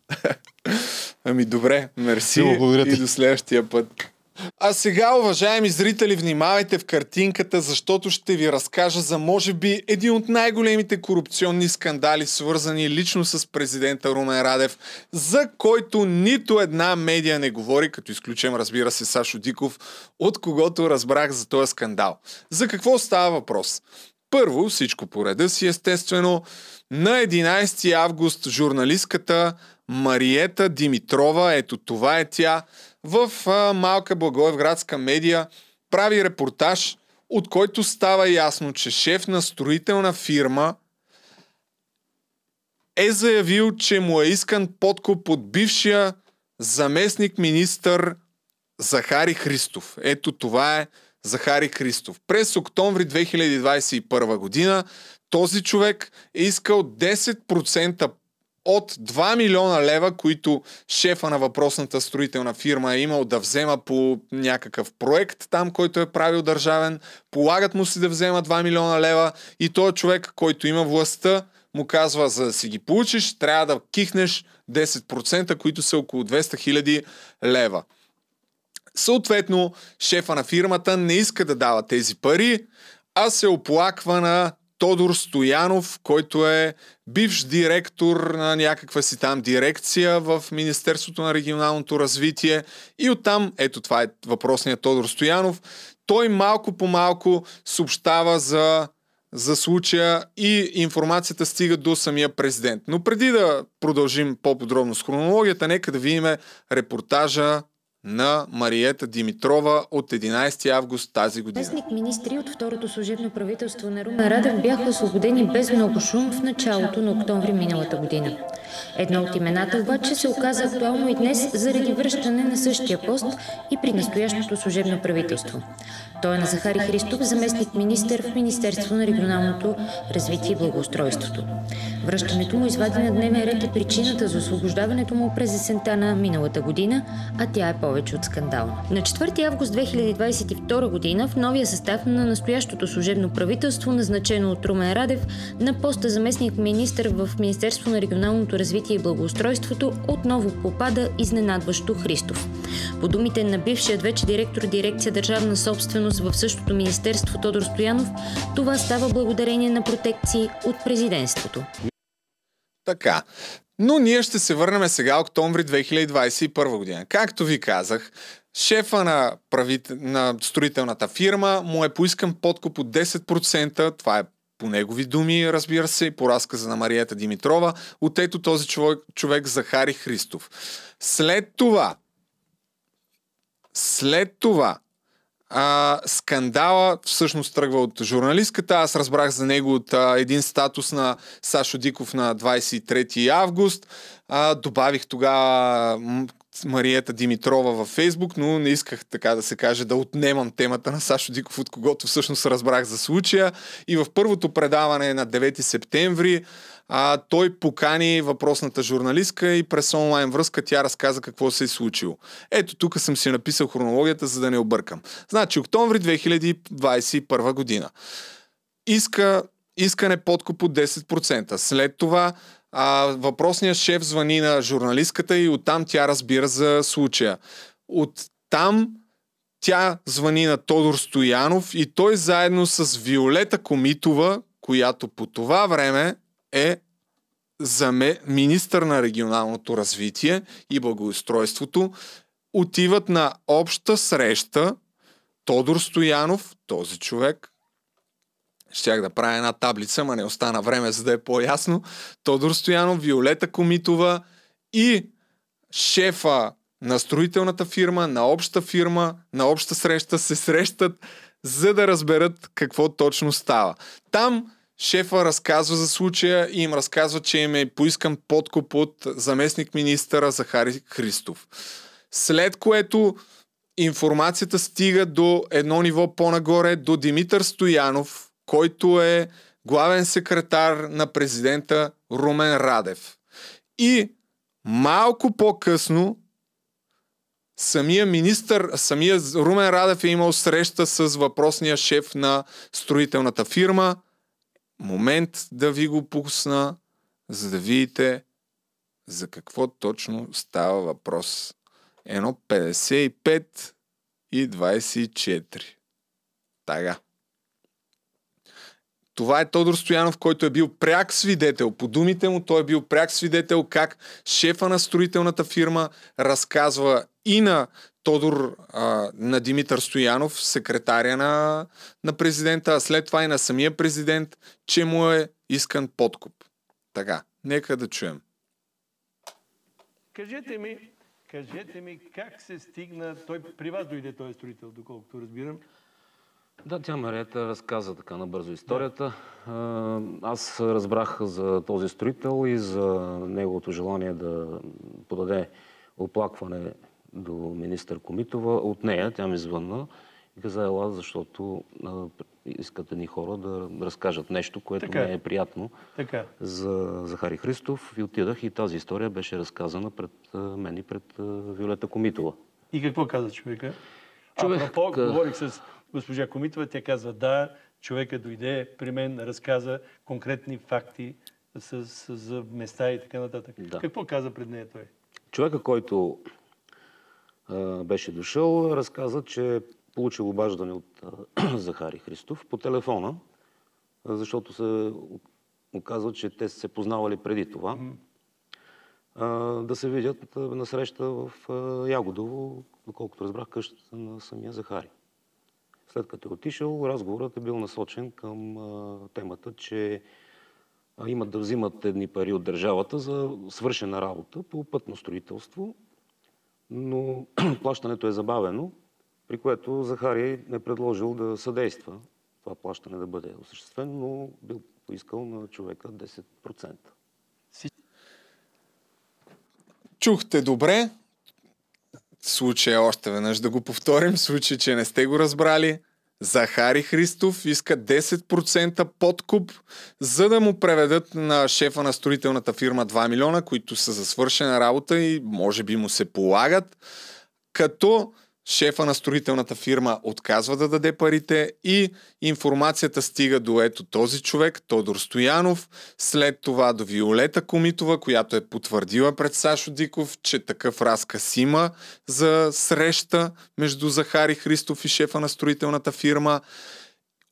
*laughs* Ами добре, мерси благодаря и до следващия път. А сега, уважаеми зрители, внимавайте в картинката, защото ще ви разкажа за, може би, един от най-големите корупционни скандали, свързани лично с президента Румен Радев, за който нито една медия не говори, като изключим, разбира се, Сашо Диков, от когото разбрах за този скандал. За какво става въпрос? Първо, всичко по реда си естествено, на 11 август журналистката Мариета Димитрова, ето това е тя, в а, малка благоевградска медия прави репортаж, от който става ясно, че шеф на строителна фирма е заявил, че му е искан подкуп от бившия заместник министър Захари Христов. Ето това е Захари Христов. През октомври 2021 година този човек е искал 10% от 2 милиона лева, които шефа на въпросната строителна фирма е имал да взема по някакъв проект там, който е правил държавен. Полагат му си да взема 2 милиона лева и той човек, който има властта, му казва, за да си ги получиш, трябва да кихнеш 10%, които са около 200 хиляди лева. Съответно, шефа на фирмата не иска да дава тези пари, а се оплаква на Тодор Стоянов, който е бивш директор на някаква си там дирекция в Министерството на регионалното развитие. И оттам, ето това е въпросният Тодор Стоянов, той малко по малко съобщава за, за случая и информацията стига до самия президент. Но преди да продължим по-подробно с хронологията, нека да видим репортажа на Мариета Димитрова от 11 август тази година. Местник министри от второто служебно правителство на Румен Радев бяха освободени без много шум в началото на октомври миналата година. Едно от имената обаче се оказа актуално и днес заради връщане на същия пост и при настоящото служебно правителство. Той е на Захари Христов, заместник министър в Министерство на регионалното развитие и благоустройството. Връщането му извади на дневен ред е причината за освобождаването му през есента на миналата година, а тя е повече от скандална. На 4 август 2022 година в новия състав на настоящото служебно правителство, назначено от Румен Радев, на поста заместник министър в Министерство на регионалното развитие и благоустройството отново попада изненадващо Христов. По думите на бившият вече директор дирекция Държавна собственост в същото министерство Тодор Стоянов, това става благодарение на протекции от президентството. Така. Но ние ще се върнем сега октомври 2021 година. Както ви казах, шефа на, правит... на строителната фирма му е поискан подкуп от 10%. Това е по негови думи, разбира се, и по разказа на Марията Димитрова, от ето този човек, човек Захари Христов. След това, след това, а, скандала всъщност тръгва от журналистката. Аз разбрах за него от а, един статус на Сашо Диков на 23 август. А, добавих тогава Мариета Димитрова във Фейсбук, но не исках така да се каже да отнемам темата на Сашо Диков, от когото всъщност разбрах за случая. И в първото предаване на 9 септември а, той покани въпросната журналистка и през онлайн връзка тя разказа какво се е случило. Ето тук съм си написал хронологията, за да не объркам. Значи, октомври 2021 година. Иска, искане подкуп от 10%. След това а, въпросният шеф звъни на журналистката и оттам тя разбира за случая. От там тя звъни на Тодор Стоянов и той заедно с Виолета Комитова, която по това време е заме, министър на регионалното развитие и благоустройството, отиват на обща среща Тодор Стоянов, този човек, щях да правя една таблица, ма не остана време, за да е по-ясно. Тодор Стоянов, Виолета Комитова и шефа на строителната фирма, на обща фирма, на обща среща се срещат, за да разберат какво точно става. Там шефа разказва за случая и им разказва, че им е поискан подкуп от заместник министъра Захари Христов. След което информацията стига до едно ниво по-нагоре, до Димитър Стоянов, който е главен секретар на президента Румен Радев. И малко по-късно самия министър, самия Румен Радев е имал среща с въпросния шеф на строителната фирма. Момент да ви го пусна, за да видите за какво точно става въпрос. Едно 55 и 24. Тага. Това е Тодор Стоянов, който е бил пряк свидетел. По думите му той е бил пряк свидетел как шефа на строителната фирма разказва и на Тодор, а, на Димитър Стоянов, секретаря на, на президента, а след това и на самия президент, че му е искан подкуп. Така, нека да чуем. Кажете ми, кажете ми как се стигна, той при вас дойде този строител, доколкото разбирам. Да, тя Марията разказа така набързо историята. А, Аз разбрах за този строител и за неговото желание да подаде оплакване до министър Комитова от нея. Тя ми звънна и каза, ела, защото а, искат едни хора да разкажат нещо, което Така е. не е приятно Така. за Захари Христов. И отидах и тази история беше разказана пред а, мен и пред а, Виолета Комитова. И какво каза човека? Човек, Апропо, говорих с госпожа Комитова, тя казва да, човека дойде при мен, разказа конкретни факти с, с, за места и така нататък. Да. Какво каза пред нея той? Човека, който беше дошъл, разказа, че е получил обаждане от *clears throat* Захари Христов по телефона, защото се оказва, че те са се познавали преди това. Да се видят на среща в Ягодово, доколкото разбрах къщата на самия Захари. След като е отишъл, разговорът е бил насочен към темата, че имат да взимат едни пари от държавата за свършена работа по пътно строителство, но *clears throat* плащането е забавено, при което Захарий е предложил да съдейства това плащане да бъде осъществено, но бил поискал на човека 10%. Чухте добре. Случай още веднъж да го повторим. Случай, че не сте го разбрали. Захари Христов иска 10% подкуп, за да му преведат на шефа на строителната фирма 2 милиона, които са за свършена работа и може би му се полагат, като шефа на строителната фирма отказва да даде парите и информацията стига до ето този човек, Тодор Стоянов, след това до Виолета Комитова, която е потвърдила пред Сашо Диков, че такъв разказ има за среща между Захари Христов и шефа на строителната фирма.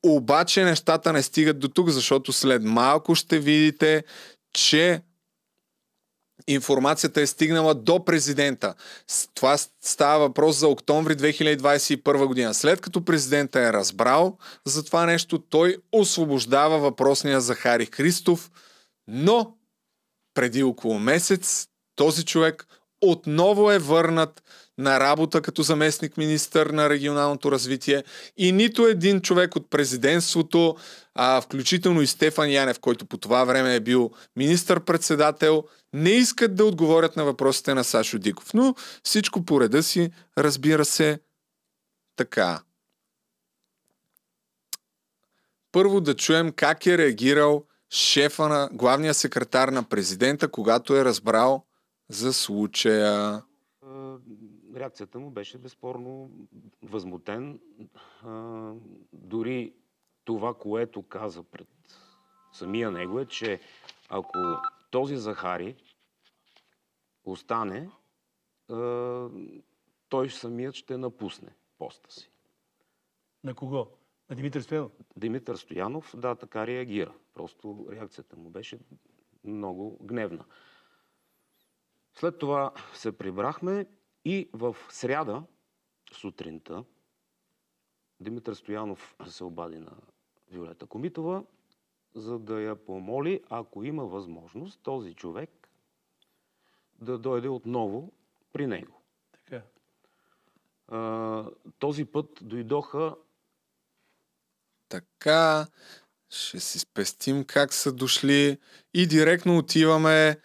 Обаче нещата не стигат до тук, защото след малко ще видите, че информацията е стигнала до президента. Това става въпрос за октомври 2021 година. След като президента е разбрал за това нещо, той освобождава въпросния Захари Христов, но преди около месец този човек отново е върнат на работа като заместник министър на регионалното развитие и нито един човек от президентството, а, включително и Стефан Янев, който по това време е бил министър-председател, не искат да отговорят на въпросите на Сашо Диков. Но всичко по реда си, разбира се, така. Първо да чуем как е реагирал шефа на главния секретар на президента, когато е разбрал за случая. Реакцията му беше безспорно възмутен. А, Дори това, което каза пред самия него е, че ако този Захари остане, а, той самият ще напусне поста си. На кого? На Димитър Стоянов? Димитър Стоянов, да, така реагира. Просто реакцията му беше много гневна. След това се прибрахме и в сряда сутринта Димитър Стоянов се обади на Виолета Комитова, за да я помоли, ако има възможност, този човек да дойде отново при него. Така. А, този път дойдоха Така, ще си спестим как са дошли и директно отиваме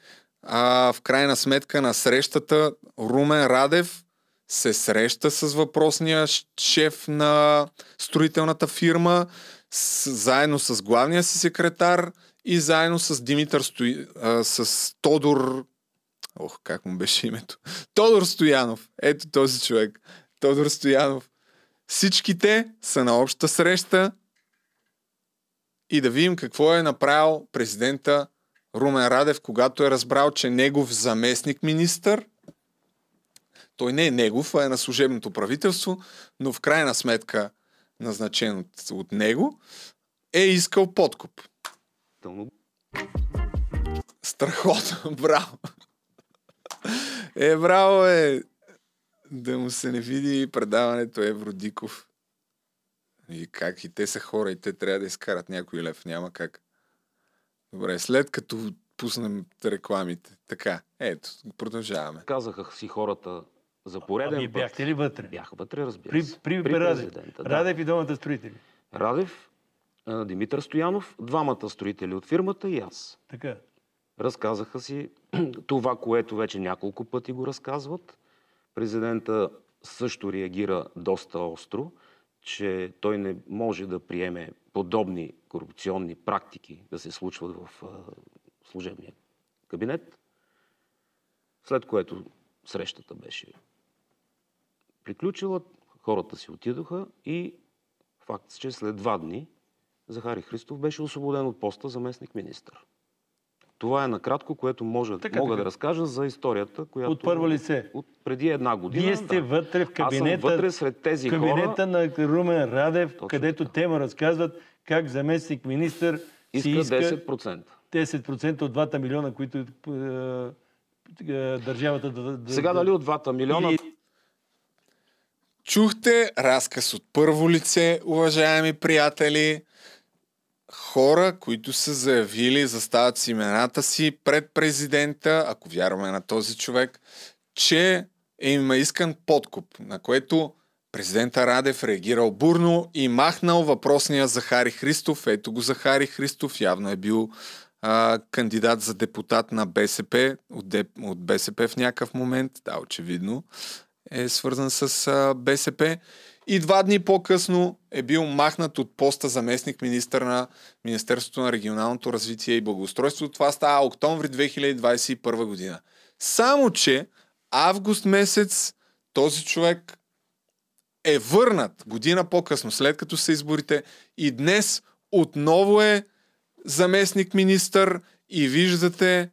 а, в крайна сметка на срещата. Румен Радев се среща с въпросния шеф на строителната фирма, с, заедно с главния си секретар и заедно с Димитър Стои, а, с Тодор Ох, как му беше името? *laughs* Тодор Стоянов. Ето този човек. Тодор Стоянов. Всичките са на обща среща и да видим какво е направил президента Румен Радев, когато е разбрал, че негов заместник министър, той не е негов, а е на служебното правителство, но в крайна сметка назначен от, от него, е искал подкуп. Страхотно, *laughs* браво. Е, браво е. да му се не види предаването Евродиков. И как? И те са хора и те трябва да изкарат някой лев. Няма как. Добре, след като пуснем рекламите. Така, ето, продължаваме. Казаха си хората за пореден Ами път. бяхте ли вътре? Бях вътре, разбира При, се. при, при Радев. президента, да. Радев и двамата строители. Радев, а, Димитър Стоянов, двамата строители от фирмата и аз. Така. Разказаха си *clears throat* това, което вече няколко пъти го разказват. Президента също реагира доста остро, че той не може да приеме подобни корупционни практики да се случват в служебния кабинет. След което срещата беше приключила, хората си отидоха и факт, че след два дни Захари Христов беше освободен от поста заместник министър. Това е накратко, което може, Така, мога така. да разкажа за историята, която... От първо лице. От преди една година. Вие сте да. вътре в кабинета, Аз съм вътре сред тези кабинета хора. на Румен Радев, където те му разказват как заместник министър си Иска иска 10%. 10% от 2 милиона, които е, е, държавата да... да Сега да, дали от 2 милиона... И- Чухте разказ от първо лице, уважаеми приятели. Хора, които са заявили, застават с имената си пред президента, ако вярваме на този човек, че е им е искан подкуп, на което президента Радев реагирал бурно и махнал въпросния Захари Христов. Ето го Захари Христов, явно е бил а, кандидат за депутат на БСП, от, Деп, от БСП в някакъв момент, да, очевидно е свързан с а, БСП. И два дни по-късно е бил махнат от поста заместник министър на Министерството на регионалното развитие и благоустройство. Това става октомври 2021 година. Само, че август месец този човек е върнат година по-късно, след като са изборите и днес отново е заместник министър и виждате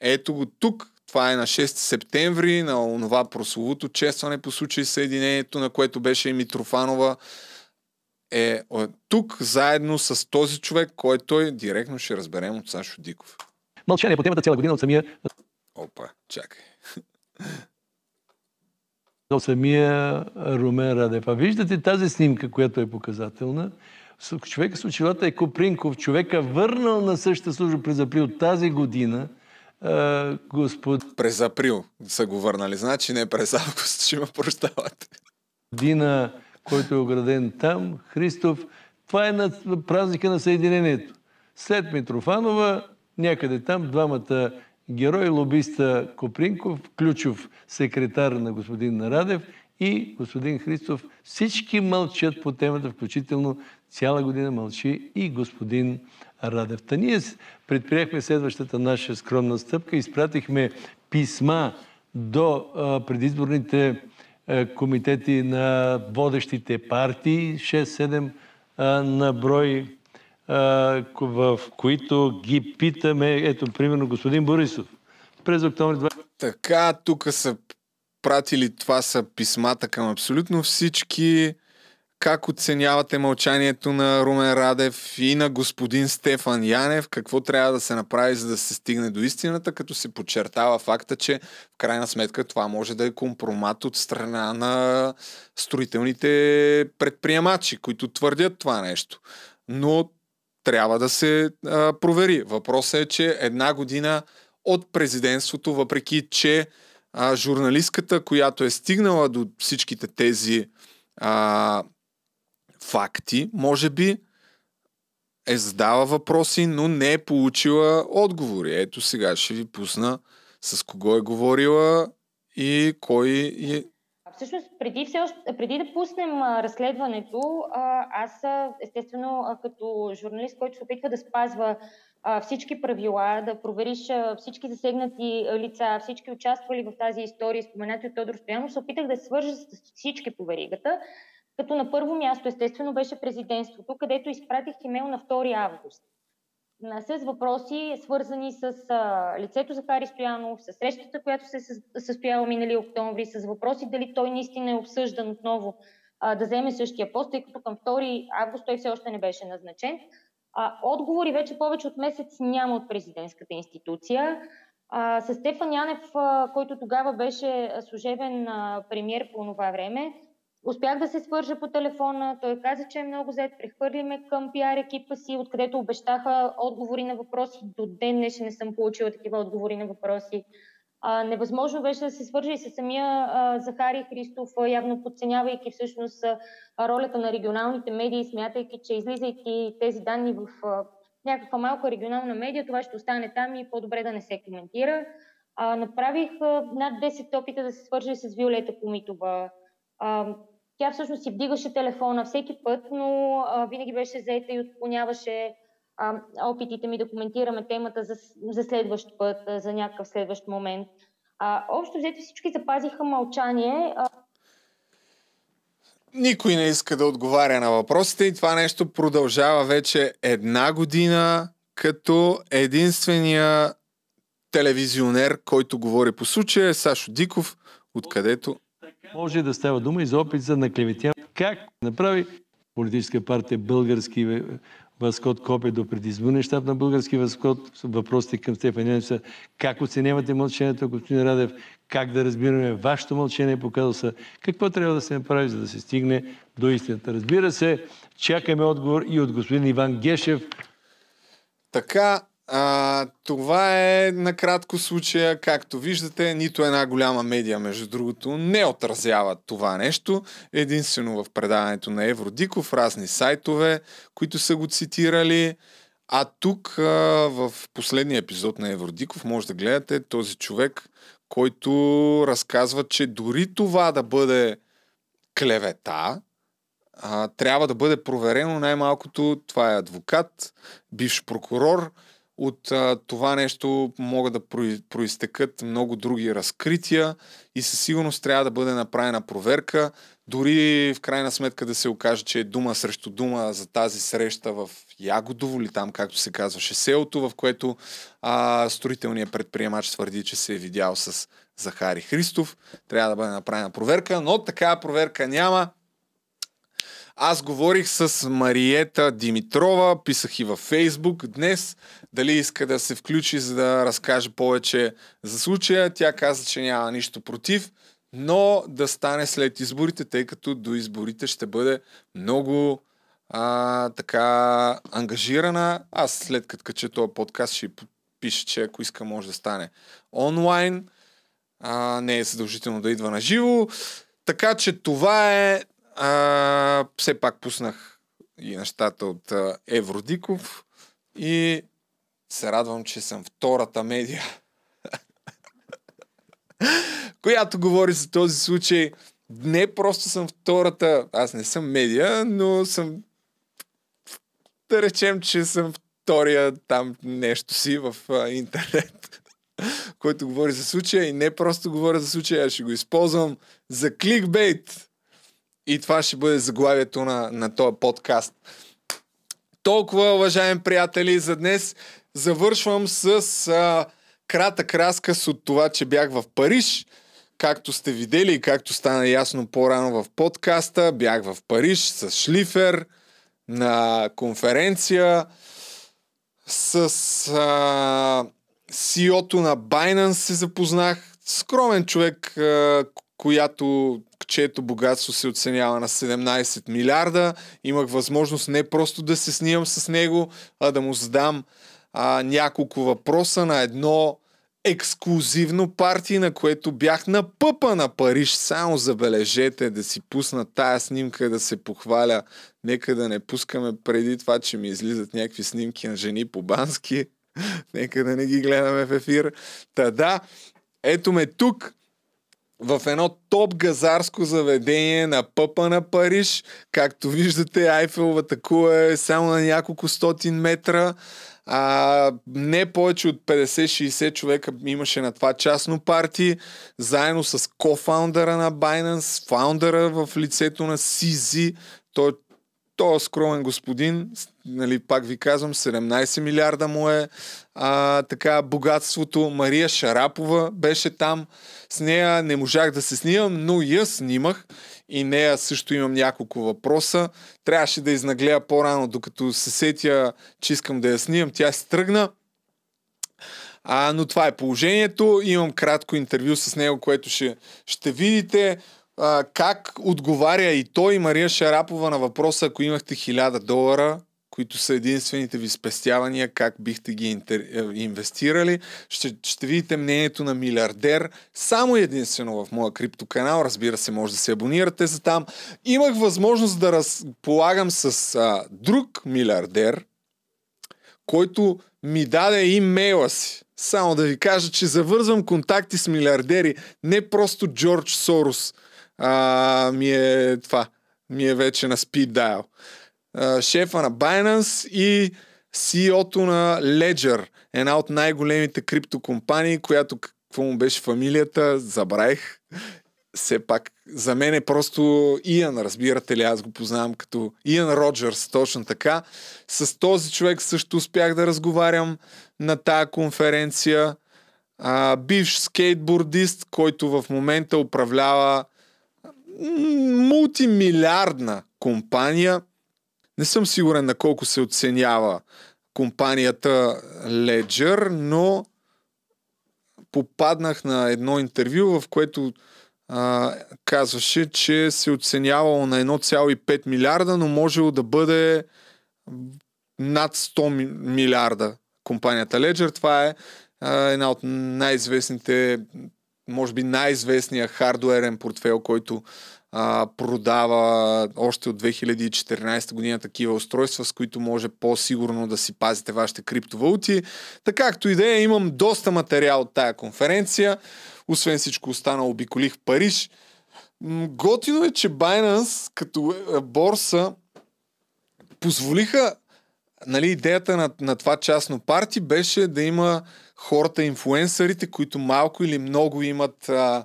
ето го тук. Това е на 6 септември, на онова прословото честване по случай съединението, на което беше и Митрофанова. Е тук заедно с този човек, който той директно ще разберем от Сашо Диков. Мълчание по темата цяла година от самия, Опа, чакай. *laughs* от самия Румен Радев. А виждате тази снимка, която е показателна. Човека с очилата е Копринков, човека върнал на същата служба през април тази година, а, господ... През април са го върнали, значи не през август, ще ме прощавате. Дина, който е ограден там, Христов. Това е на празника на Съединението. След Митрофанова, някъде там, двамата герой, лобиста Копринков, ключов секретар на господин Радев и господин Христов. Всички мълчат по темата, включително цяла година мълчи и господин Радев. Та ние предприехме следващата наша скромна стъпка. Изпратихме писма до предизборните е, комитети на водещите партии, 6-7 а, на брой, в които ги питаме, ето, примерно, господин Борисов, през октомври 20... Така, тук са пратили, това са писмата към абсолютно всички. Как оценявате мълчанието на Румен Радев и на господин Стефан Янев? Какво трябва да се направи, за да се стигне до истината, като се подчертава факта, че в крайна сметка това може да е компромат от страна на строителните предприемачи, които твърдят това нещо. Но трябва да се а, провери. Въпросът е, че една година от президентството, въпреки че а, журналистката, която е стигнала до всичките тези а, факти, може би е задала въпроси, но не е получила отговори. Ето сега ще ви пусна с кого е говорила и кой е... Всъщност, преди, все още, преди да пуснем а, разследването, а, аз естествено а, като журналист, който се опитва да спазва всички правила, да провериш всички засегнати лица, всички участвали в тази история, споменати от Тодор Стоянов, се опитах да свържа с всички по веригата. Като на първо място, естествено, беше президентството, където изпратих имейл на 2 август с въпроси, свързани с а, лицето Захари Стоянов, с срещата, която се със- състояла минали октомври, с въпроси дали той наистина е обсъждан отново а, да вземе същия пост, тъй като към 2 август той все още не беше назначен. А, отговори вече повече от месец няма от президентската институция. А, с Стефан Янев, а, който тогава беше служебен премьер по това време, успях да се свържа по телефона. Той каза, че е много зает. Прехвърли ме към пиар екипа си, откъдето обещаха отговори на въпроси. До ден днешен не съм получила такива отговори на въпроси. А, невъзможно беше да се свържа и с самия а, Захари Христов, явно подценявайки всъщност а, ролята на регионалните медии, смятайки, че излизайки тези данни в а, някаква малка регионална медия, това ще остане там и по-добре да не се коментира. А, направих а, над 10 опита да се свържа с Виолета Комитова. А, тя всъщност си вдигаше телефона всеки път, но а, винаги беше заета и отклоняваше а, опитите ми да коментираме темата за, за следващ път, а, за някакъв следващ момент. А, общо взето всички запазиха мълчание. А, Никой не иска да отговаря на въпросите и това нещо продължава вече една година като единствения телевизионер, който говори по случая е Сашо Диков, откъдето Може да става дума и за опит за наклеветяване. Как направи политическа партия Български възход копие до предизборния щаб на Български възход. Въпросите към Стефан Янев са как оценявате мълчението, господин Радев, как да разбираме вашето мълчение по казуса, какво трябва да се направи, за да се стигне до истината. Разбира се, чакаме отговор и от господин Иван Гешев. Така, а, това е накратко случая. Както виждате, нито една голяма медия, между другото, не отразява това нещо. Единствено в предаването на Евродиков, разни сайтове, които са го цитирали. А тук а, в последния епизод на Евродиков може да гледате този човек, който разказва, че дори това да бъде клевета, а, трябва да бъде проверено най-малкото. Това е адвокат, бивш прокурор. От а, това нещо могат да проистекат много други разкрития и със сигурност трябва да бъде направена проверка. Дори в крайна сметка да се окаже, че е дума срещу дума за тази среща в Ягодово или там, както се казваше, селото, в което а, строителният предприемач твърди, че се е видял с Захари Христов. Трябва да бъде направена проверка, но такава проверка няма. Аз говорих с Мариета Димитрова, писах и във Фейсбук днес, дали иска да се включи, за да разкаже повече за случая. Тя каза, че няма нищо против, но да стане след изборите, тъй като до изборите ще бъде много а, така ангажирана. Аз след като кача този подкаст ще пише, че ако иска може да стане онлайн. А, не е задължително да идва на живо. Така че това е а, все пак пуснах и нещата от а, Евродиков и се радвам, че съм втората медия, *laughs* която говори за този случай. Не просто съм втората, аз не съм медия, но съм да речем, че съм втория там нещо си в а, интернет, *laughs* който говори за случая и не просто говоря за случая, а ще го използвам за кликбейт. И това ще бъде заглавието на, на този подкаст. Толкова, уважаеми приятели, за днес завършвам с а, кратък разказ от това, че бях в Париж. Както сте видели и както стана ясно по-рано в подкаста, бях в Париж с Шлифер на конференция с а, CEO-то на Binance се запознах. Скромен човек, а, която чието богатство се оценява на 17 милиарда. Имах възможност не просто да се снимам с него, а да му задам а, няколко въпроса на едно ексклюзивно парти, на което бях на пъпа на Париж. Само забележете да си пусна тая снимка да се похваля. Нека да не пускаме преди това, че ми излизат някакви снимки на жени по бански. *laughs* Нека да не ги гледаме в ефир. Та да, ето ме тук в едно топ газарско заведение на пъпа на Париж. Както виждате, Айфеловата кула е само на няколко стотин метра. А, не повече от 50-60 човека имаше на това частно парти, заедно с кофаундъра на Binance, фаундъра в лицето на CZ. Той той е скромен господин, нали, пак ви казвам, 17 милиарда му е а, така богатството. Мария Шарапова беше там. С нея не можах да се снимам, но я снимах и нея също имам няколко въпроса. Трябваше да изнаглея по-рано, докато се сетя, че искам да я снимам. Тя се тръгна. А, но това е положението. Имам кратко интервю с него, което ще, ще видите а, как отговаря и той и Мария Шарапова на въпроса, ако имахте 1000 долара, които са единствените ви спестявания, как бихте ги интер... е, инвестирали. Ще, ще видите мнението на милиардер. Само единствено в моя криптоканал. Разбира се, може да се абонирате за там. Имах възможност да разполагам с а, друг милиардер, който ми даде имейла си. Само да ви кажа, че завързвам контакти с милиардери. Не просто Джордж Сорос а, ми е това. Ми е вече на speed dial. А, шефа на Binance и CEO-то на Ledger, една от най-големите криптокомпании, която какво му беше фамилията, забравих. Все пак, за мен е просто Иан, разбирате ли, аз го познавам като Иан Роджерс, точно така. С този човек също успях да разговарям на тая конференция. А, бивш скейтбордист, който в момента управлява мултимилиардна компания. Не съм сигурен на колко се оценява компанията Ledger, но попаднах на едно интервю, в което а, казваше, че се оценявало на 1,5 милиарда, но можело да бъде над 100 милиарда компанията Ledger. Това е а, една от най-известните, може би най-известния хардуерен портфел, който а, продава още от 2014 година такива устройства, с които може по-сигурно да си пазите вашите криптовалути. Така както идея, имам доста материал от тая конференция. Освен всичко останало, обиколих Париж. Готино е, че Binance като е, борса позволиха нали, идеята на, на това частно парти беше да има хората, инфуенсърите, които малко или много имат а,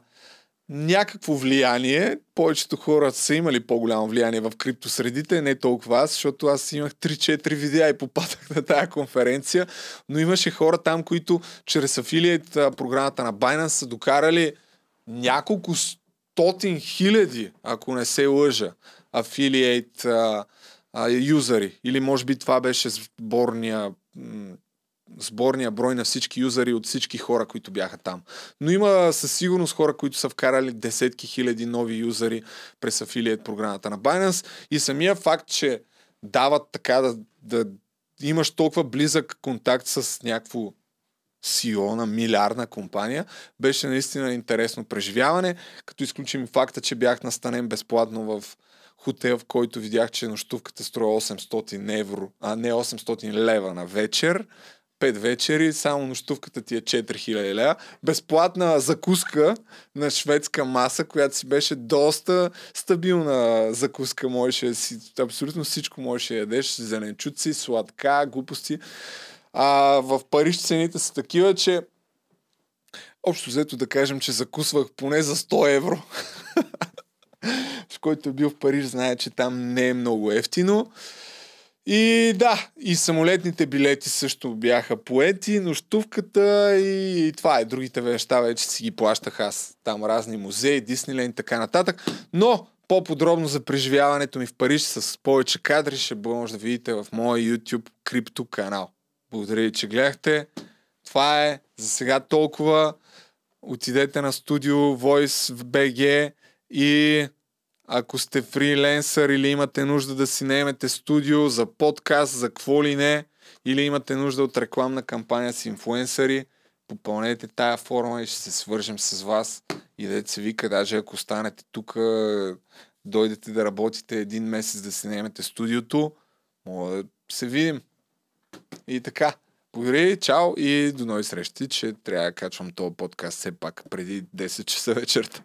някакво влияние. Повечето хора са имали по-голямо влияние в криптосредите, не толкова аз, защото аз имах 3-4 видеа и попадах на тая конференция, но имаше хора там, които чрез афилиет програмата на Binance са докарали няколко стотин хиляди, ако не се лъжа, афилиейт юзери. Или може би това беше сборния сборния брой на всички юзери от всички хора, които бяха там. Но има със сигурност хора, които са вкарали десетки хиляди нови юзери през афилиет програмата на Binance и самия факт, че дават така да, да имаш толкова близък контакт с някакво CEO на милиардна компания, беше наистина интересно преживяване, като изключим факта, че бях настанен безплатно в хотел, в който видях, че нощувката струва 800 евро, а не 800 лева на вечер. Пет вечери, само нощувката ти е 4000 лева. Безплатна закуска на шведска маса, която си беше доста стабилна закуска. Можеше си, абсолютно всичко можеше да ядеш. Зеленчуци, сладка, глупости. А, в Париж цените са такива, че общо взето да кажем, че закусвах поне за 100 евро. *laughs* в който е бил в Париж, знае, че там не е много ефтино. И да, и самолетните билети също бяха поети, нощувката и, и това е. Другите неща вече си ги плащах аз. Там разни музеи, Дисниленд и така нататък. Но по-подробно за преживяването ми в Париж с повече кадри ще може да видите в моя YouTube крипто канал. Благодаря ви, че гледахте. Това е за сега толкова. Отидете на студио Voice в BG и ако сте фриленсър или имате нужда да си наемете студио за подкаст, за какво ли не, или имате нужда от рекламна кампания с инфуенсъри, попълнете тая форма и ще се свържем с вас. И да се вика, даже ако останете тук, дойдете да работите един месец да си наемете студиото, мога да се видим. И така. Благодаря, чао и до нови срещи, че трябва да качвам този подкаст все пак преди 10 часа вечерта.